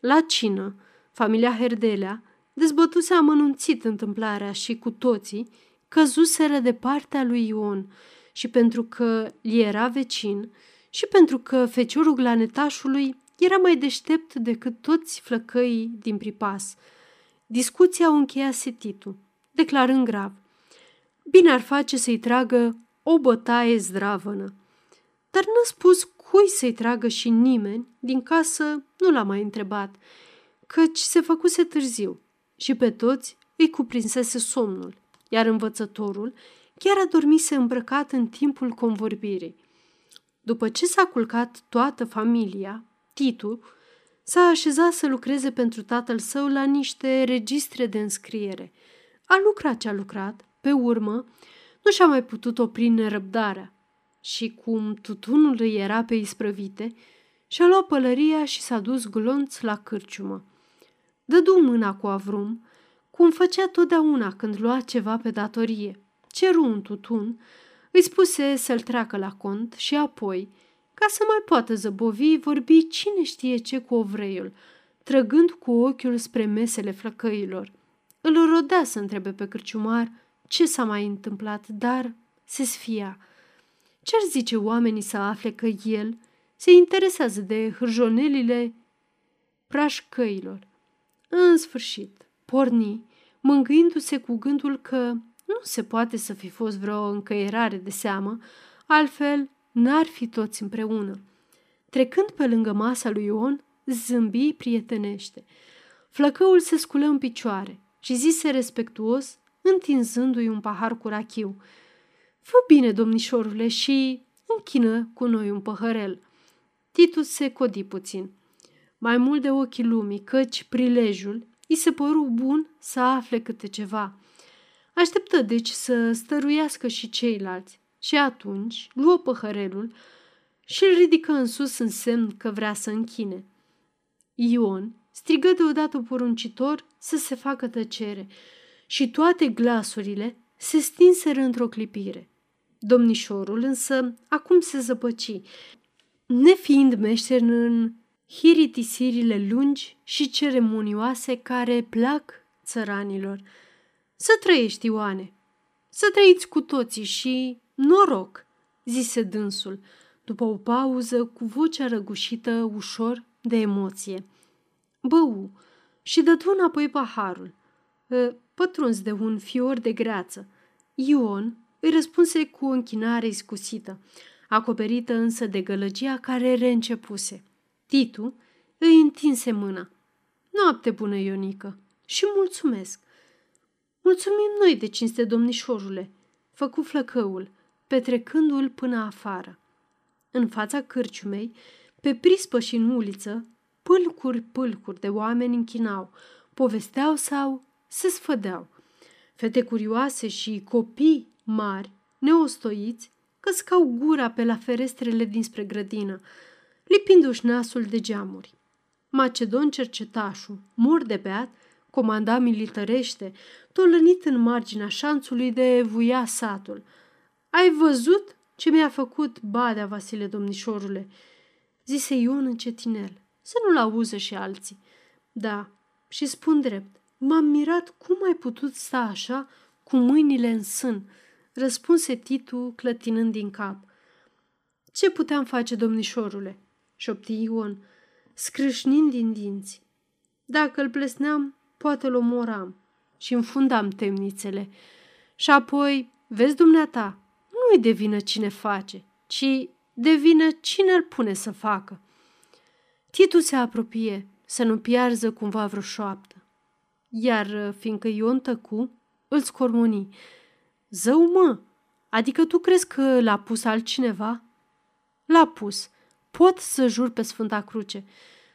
Speaker 1: La cină, familia Herdelea dezbătuse amănunțit întâmplarea și cu toții căzuseră de partea lui Ion și pentru că li era vecin și pentru că feciorul glanetașului era mai deștept decât toți flăcăii din pripas. Discuția o încheiase Titu, declarând grav. Bine ar face să-i tragă o bătaie zdravănă. Dar n-a spus cui să-i tragă și nimeni din casă nu l-a mai întrebat, căci se făcuse târziu și pe toți îi cuprinsese somnul, iar învățătorul chiar adormise îmbrăcat în timpul convorbirii. După ce s-a culcat toată familia, Titu s-a așezat să lucreze pentru tatăl său la niște registre de înscriere. A lucrat ce a lucrat, pe urmă, nu și-a mai putut opri nerăbdarea și cum tutunul îi era pe isprăvite, și-a luat pălăria și s-a dus glonț la cârciumă. Dădu mâna cu avrum, cum făcea totdeauna când lua ceva pe datorie. Ceru un tutun, îi spuse să-l treacă la cont și apoi, ca să mai poată zăbovi, vorbi cine știe ce cu ovreiul, trăgând cu ochiul spre mesele flăcăilor. Îl rodea să întrebe pe cârciumar ce s-a mai întâmplat, dar se sfia. Ce-ar zice oamenii să afle că el se interesează de hârjonelile prașcăilor? În sfârșit, porni, mângâindu-se cu gândul că nu se poate să fi fost vreo încăierare de seamă, altfel n-ar fi toți împreună. Trecând pe lângă masa lui Ion, zâmbi prietenește. Flăcăul se sculă în picioare și zise respectuos, întinzându-i un pahar cu rachiu. Fă bine, domnișorule, și închină cu noi un păhărel. Titus se codi puțin. Mai mult de ochii lumii, căci prilejul îi se păru bun să afle câte ceva. Așteptă deci să stăruiască și ceilalți și atunci luă păhărelul și îl ridică în sus în semn că vrea să închine. Ion strigă deodată poruncitor să se facă tăcere și toate glasurile se stinseră într-o clipire. Domnișorul însă acum se zăpăci, nefiind meșter în hiritisirile lungi și ceremonioase care plac țăranilor. Să trăiești, Ioane, să trăiți cu toții și noroc, zise dânsul, după o pauză cu vocea răgușită ușor de emoție. Bău și dădu înapoi paharul, ă, pătruns de un fior de greață. Ion îi răspunse cu o închinare iscusită, acoperită însă de gălăgia care reîncepuse. Titu îi întinse mâna. Noapte bună, Ionică, și mulțumesc. Mulțumim noi de cinste, domnișorule, făcu flăcăul, petrecându-l până afară. În fața cârciumei, pe prispă și în uliță, pâlcuri, pâlcuri de oameni închinau, povesteau sau se sfădeau. Fete curioase și copii mari, neostoiți, căscau gura pe la ferestrele dinspre grădină, lipindu-și nasul de geamuri. Macedon cercetașul, mur de beat, comanda militărește, tolănit în marginea șanțului de vuia satul. Ai văzut ce mi-a făcut badea, Vasile domnișorule?" zise Ion încetinel, să nu-l auză și alții. Da, și spun drept, m-am mirat cum ai putut sta așa, cu mâinile în sân, răspunse Titu clătinând din cap. Ce puteam face, domnișorule?" Șopti Ion, scrâșnind din dinți. Dacă îl plesneam, poate-l omoram și înfundam temnițele. Și apoi, vezi dumneata, nu-i de vină cine face, ci de vină cine îl pune să facă. Titu se apropie, să nu piarză cumva vreo șoaptă. Iar, fiindcă Ion tăcu, îl scormoni. Zău, mă, adică tu crezi că l-a pus altcineva? L-a pus. Pot să jur pe Sfânta Cruce.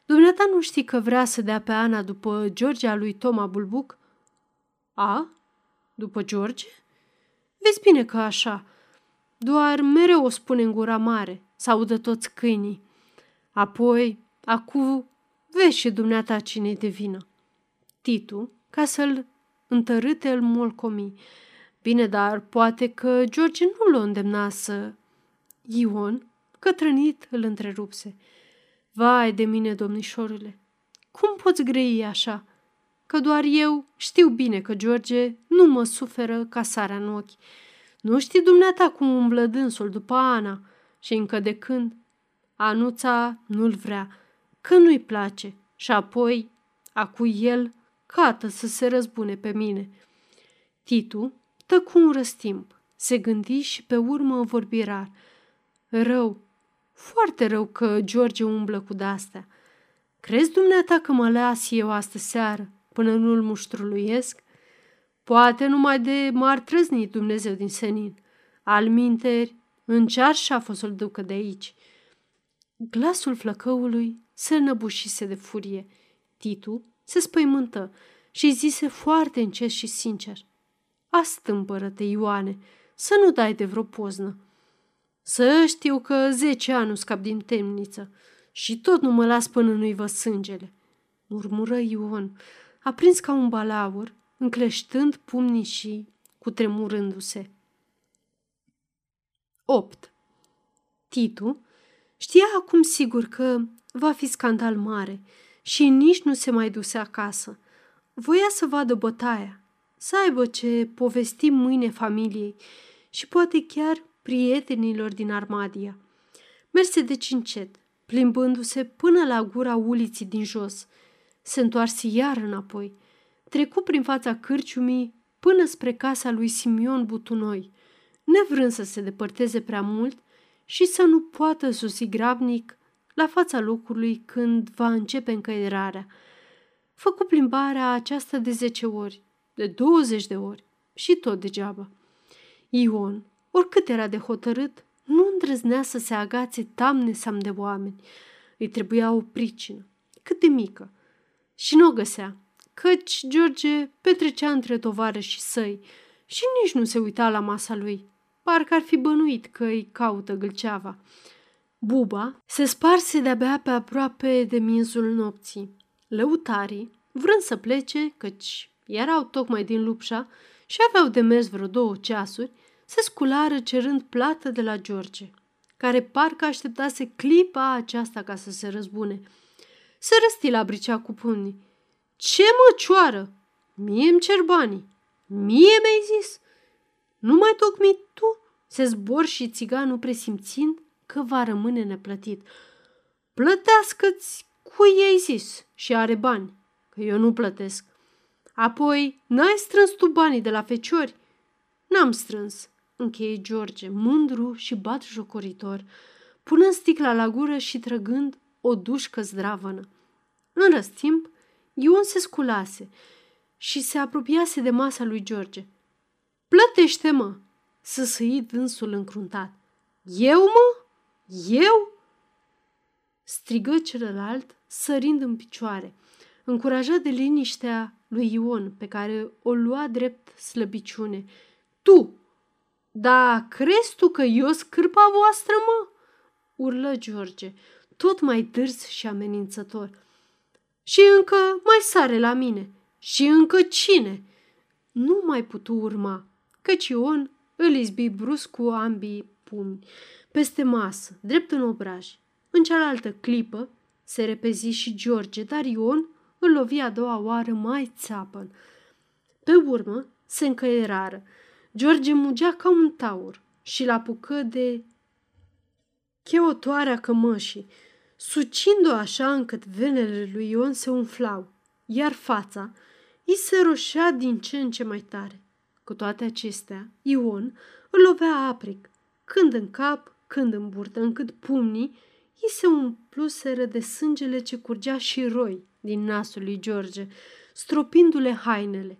Speaker 1: Dumneata nu știi că vrea să dea pe Ana după Georgia lui Toma Bulbuc? A? După George? Vezi bine că așa. Doar mereu o spune în gura mare, să audă toți câinii. Apoi, acu, vezi și dumneata cine de vină. Titu, ca să-l întărâte, îl molcomi. Bine, dar poate că George nu l-o îndemna să... Ion, cătrănit, îl întrerupse. Vai de mine, domnișorule, cum poți grei așa? că doar eu știu bine că George nu mă suferă ca sarea în ochi. Nu știi dumneata cum umblă dânsul după Ana și încă de când? Anuța nu-l vrea, că nu-i place și apoi, acu el, cată să se răzbune pe mine. Titu tăcu un răstimp, se gândi și pe urmă vorbi rar. Rău, foarte rău că George umblă cu de-astea. Crezi dumneata că mă las eu astă seară până nu-l muștruluiesc? Poate numai de m-ar trăzni Dumnezeu din senin. Al minteri, încear și a fost să-l ducă de aici. Glasul flăcăului se înăbușise de furie. Titu se spăimântă și zise foarte încet și sincer. Astâmpără-te, Ioane, să nu dai de vreo poznă. Să știu că zece ani nu scap din temniță și tot nu mă las până nu-i văd sângele. Murmură Ion, aprins ca un balaur, încleștând pumnii și cutremurându-se. 8. Titu știa acum sigur că va fi scandal mare și nici nu se mai duse acasă. Voia să vadă bătaia, să aibă ce povesti mâine familiei și poate chiar prietenilor din Armadia. Merse de cincet, plimbându-se până la gura uliții din jos. Se întoarse iar înapoi. Trecu prin fața cârciumii până spre casa lui Simion Butunoi, nevrând să se depărteze prea mult și să nu poată susi grabnic la fața locului când va începe încăierarea. Făcu plimbarea aceasta de zece ori, de douăzeci de ori și tot degeaba. Ion, oricât era de hotărât, nu îndrăznea să se agațe tamne sam de oameni. Îi trebuia o pricină, cât de mică. Și nu o găsea, căci George petrecea între și săi și nici nu se uita la masa lui. Parcă ar fi bănuit că îi caută gâlceava. Buba se sparse de-abia pe aproape de miezul nopții. Lăutarii, vrând să plece, căci erau tocmai din lupșa și aveau de mers vreo două ceasuri, se sculară cerând plată de la George, care parcă așteptase clipa aceasta ca să se răzbune. Se răsti la bricea cu pumnii. Ce măcioară! Mie îmi cer banii. Mie mi-ai zis. Nu mai tocmi tu? Se zbor și țiganul presimțind că va rămâne neplătit. Plătească-ți cu ei zis și are bani, că eu nu plătesc. Apoi, n-ai strâns tu banii de la feciori? N-am strâns, încheie George, mândru și bat jocoritor, punând sticla la gură și trăgând o dușcă zdravănă. În răstimp, Ion se sculase și se apropiase de masa lui George. Plătește-mă!" săsăi dânsul încruntat. Eu, mă? Eu?" strigă celălalt, sărind în picioare, încurajat de liniștea lui Ion, pe care o lua drept slăbiciune. Tu! Da, crezi tu că eu scârpa voastră, mă?" urlă George, tot mai dârs și amenințător. Și încă mai sare la mine. Și încă cine? Nu mai putu urma, căci Ion îl izbi brusc cu ambii pumni, peste masă, drept în obraj. În cealaltă clipă se repezi și George, dar Ion îl lovi a doua oară mai țapăn. Pe urmă se încăierară. George mugea ca un taur și l apucă de cheotoarea cămășii, sucind-o așa încât venele lui Ion se umflau, iar fața îi se roșea din ce în ce mai tare. Cu toate acestea, Ion îl lovea apric, când în cap, când în burtă, încât pumnii îi se umpluseră de sângele ce curgea și roi din nasul lui George, stropindu-le hainele.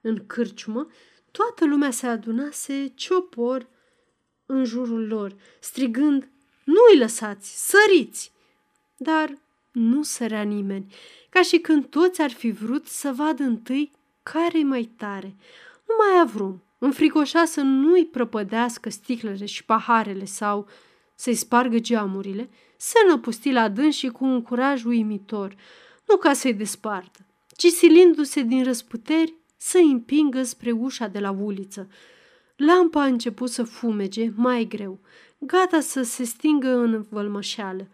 Speaker 1: În cârciumă, toată lumea se adunase ciopor în jurul lor, strigând, Nu-i lăsați, săriți! Dar nu sărea nimeni, ca și când toți ar fi vrut să vadă întâi care mai tare. Nu mai avrum, înfricoșa să nu-i prăpădească sticlele și paharele sau să-i spargă geamurile, să năpusti la dâns și cu un curaj uimitor, nu ca să-i despartă, ci silindu-se din răsputeri să-i împingă spre ușa de la uliță. Lampa a început să fumege mai greu, gata să se stingă în vălmășeală.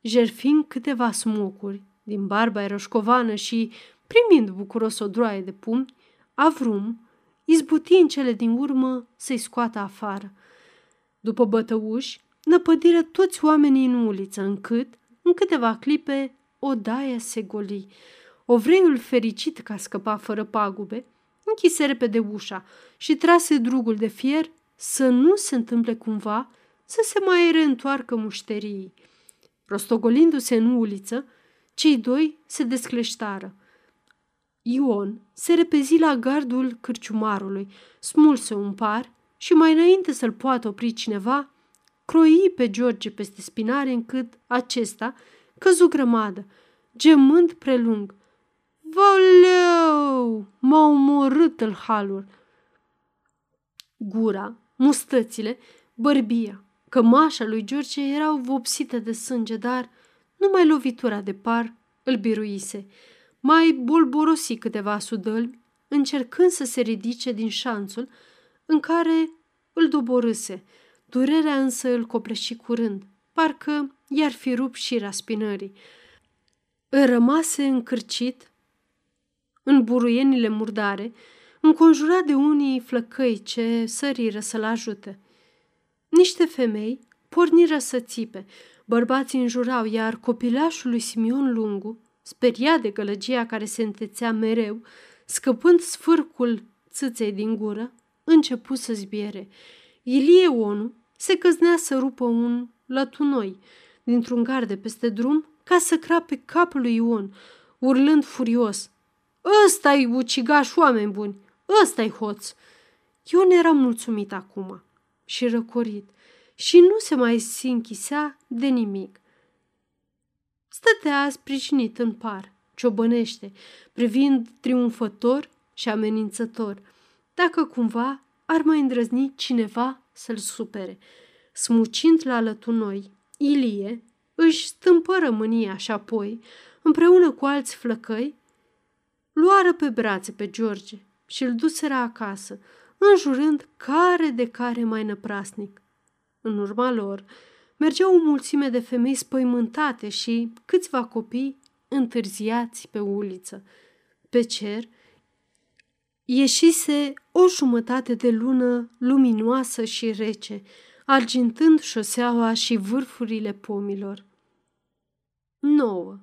Speaker 1: Jerfind câteva smocuri din barba roșcovană și Primind bucuros o droaie de pumni, Avrum izbuti în cele din urmă să-i scoată afară. După bătăuși, năpădiră toți oamenii în uliță, încât, în câteva clipe, o daia se goli. Ovreiul fericit că a scăpat fără pagube, închise repede ușa și trase drugul de fier să nu se întâmple cumva să se mai reîntoarcă mușterii. Rostogolindu-se în uliță, cei doi se descleștară. Ion se repezi la gardul cârciumarului, smulse un par și mai înainte să-l poată opri cineva, croi pe George peste spinare încât acesta căzu grămadă, gemând prelung. Valeu! M-a omorât în halul! Gura, mustățile, bărbia, cămașa lui George erau vopsite de sânge, dar numai lovitura de par îl biruise. Mai bolborosi câteva sudălmi, încercând să se ridice din șanțul în care îl doborâse. Durerea însă îl copleși curând, parcă i-ar fi rupt și raspinării. Îl rămase încârcit în buruienile murdare, înconjurat de unii flăcăi ce săriră să-l ajute. Niște femei porniră să țipe, bărbații înjurau, iar copilașul lui Simion Lungu, speriat de gălăgia care se întețea mereu, scăpând sfârcul țâței din gură, începu să zbiere. Ilie Onu se căznea să rupă un lătunoi dintr-un gard de peste drum ca să crape capul lui Ion, urlând furios. Ăsta-i ucigaș, oameni buni! Ăsta-i hoț! Ion era mulțumit acum și răcorit și nu se mai sinchisea de nimic. Stătea sprijinit în par, ciobănește, privind triumfător și amenințător, dacă cumva ar mai îndrăzni cineva să-l supere. Smucind la lătunoi, Ilie își stâmpă mânia și apoi, împreună cu alți flăcăi, luară pe brațe pe George și îl duseră acasă, înjurând care de care mai năprasnic. În urma lor mergeau o mulțime de femei spăimântate și câțiva copii întârziați pe uliță. Pe cer ieșise o jumătate de lună luminoasă și rece, argintând șoseaua și vârfurile pomilor. 9.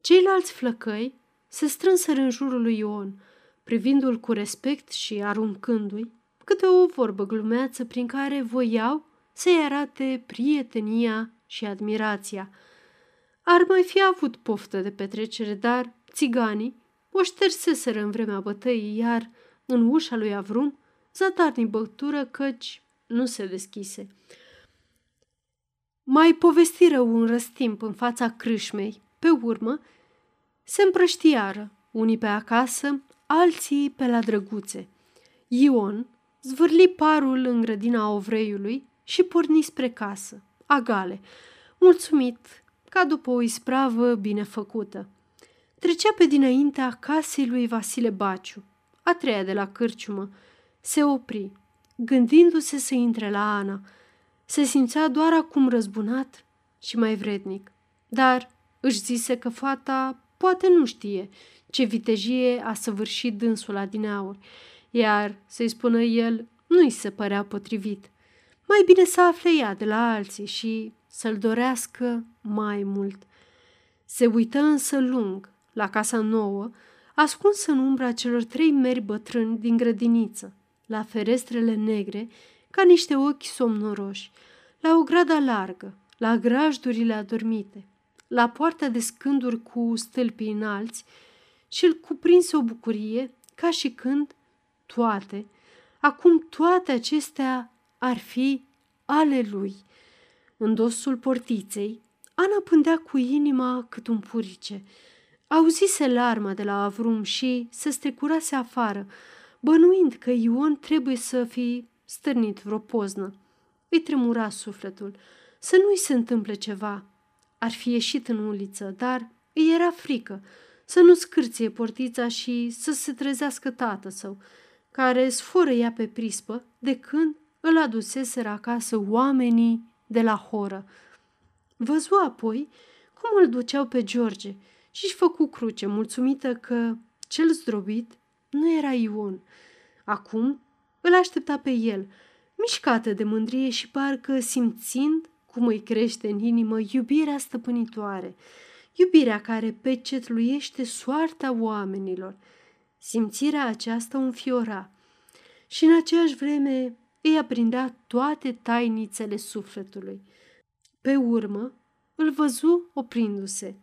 Speaker 1: Ceilalți flăcăi se strânseră în jurul lui Ion, privindu-l cu respect și aruncându-i câte o vorbă glumeață prin care voiau să-i arate prietenia și admirația. Ar mai fi avut poftă de petrecere, dar țiganii o șterseseră în vremea bătăii, iar în ușa lui Avrum zadarnic băutură căci nu se deschise. Mai povestiră un răstimp în fața crâșmei. Pe urmă, se împrăștiară, unii pe acasă, alții pe la drăguțe. Ion zvârli parul în grădina ovreiului și porni spre casă, agale, mulțumit ca după o ispravă bine făcută. Trecea pe dinaintea casei lui Vasile Baciu, a treia de la cârciumă. Se opri, gândindu-se să intre la Ana. Se simțea doar acum răzbunat și mai vrednic, dar își zise că fata poate nu știe ce vitejie a săvârșit dânsul adineauri, iar să-i spună el nu-i se părea potrivit. Mai bine să afle ea de la alții și să-l dorească mai mult. Se uită însă lung la casa nouă, ascuns în umbra celor trei meri bătrâni din grădiniță, la ferestrele negre, ca niște ochi somnoroși, la o grada largă, la grajdurile adormite, la poarta de scânduri cu stâlpii înalți și îl cuprinse o bucurie ca și când toate, acum toate acestea ar fi ale lui. În dosul portiței, Ana pândea cu inima cât un purice. Auzise larma de la Avrum și se strecurase afară, bănuind că Ion trebuie să fi stârnit vreo poznă. Îi tremura sufletul, să nu-i se întâmple ceva. Ar fi ieșit în uliță, dar îi era frică să nu scârție portița și să se trezească tată său, care sforă ea pe prispă de când îl aduseseră acasă oamenii de la horă. Văzu apoi cum îl duceau pe George, și-și făcu cruce, mulțumită că cel zdrobit nu era Ion. Acum îl aștepta pe el, mișcată de mândrie și parcă simțind cum îi crește în inimă iubirea stăpânitoare, iubirea care pecetluiește soarta oamenilor. Simțirea aceasta o înfiora și în aceeași vreme îi aprindea toate tainițele sufletului. Pe urmă, îl văzu oprindu-se.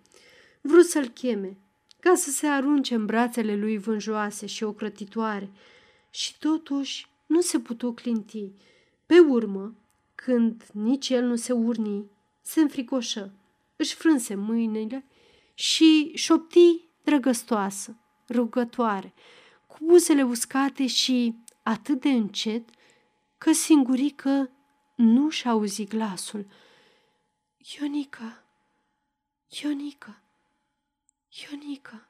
Speaker 1: Vrut să-l cheme, ca să se arunce în brațele lui vânjoase și ocrătitoare, și totuși nu se putu clinti. Pe urmă, când nici el nu se urni, se înfricoșă, își frânse mâinile și șopti drăgăstoasă, rugătoare, cu buzele uscate și atât de încet că singurică nu și auzi glasul. Ionica, Ionica, Ionica.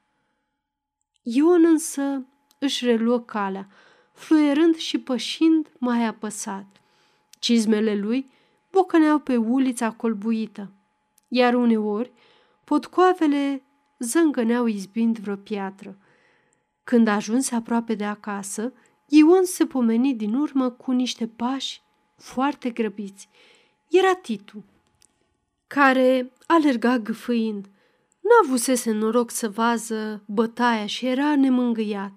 Speaker 1: Ion însă își reluă calea, fluierând și pășind mai apăsat. Cizmele lui bocăneau pe ulița colbuită, iar uneori potcoavele zângăneau izbind vreo piatră. Când ajunse aproape de acasă, Ion se pomeni din urmă cu niște pași foarte grăbiți. Era Titu, care alerga gâfâind. Nu avusese noroc să vază bătaia și era nemângâiat.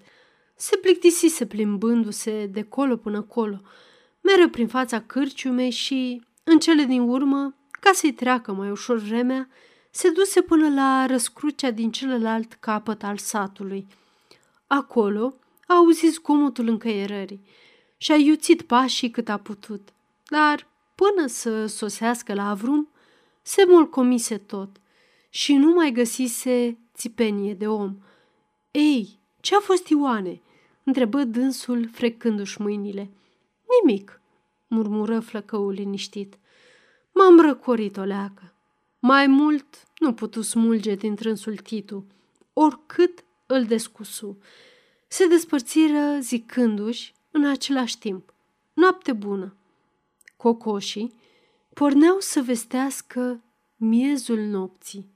Speaker 1: Se plictisise plimbându-se de colo până colo, mereu prin fața cârciumei și, în cele din urmă, ca să-i treacă mai ușor vremea, se duse până la răscrucea din celălalt capăt al satului. Acolo a auzit zgomotul încăierării și a iuțit pașii cât a putut, dar până să sosească la avrum, se mulcomise tot și nu mai găsise țipenie de om. Ei, ce-a fost Ioane?" întrebă dânsul frecându-și mâinile. Nimic, murmură flăcăul liniștit. M-am răcorit o leacă. Mai mult nu putu smulge din trânsul Titu, oricât îl descusu. Se despărțiră zicându-și în același timp, noapte bună. Cocoșii porneau să vestească miezul nopții.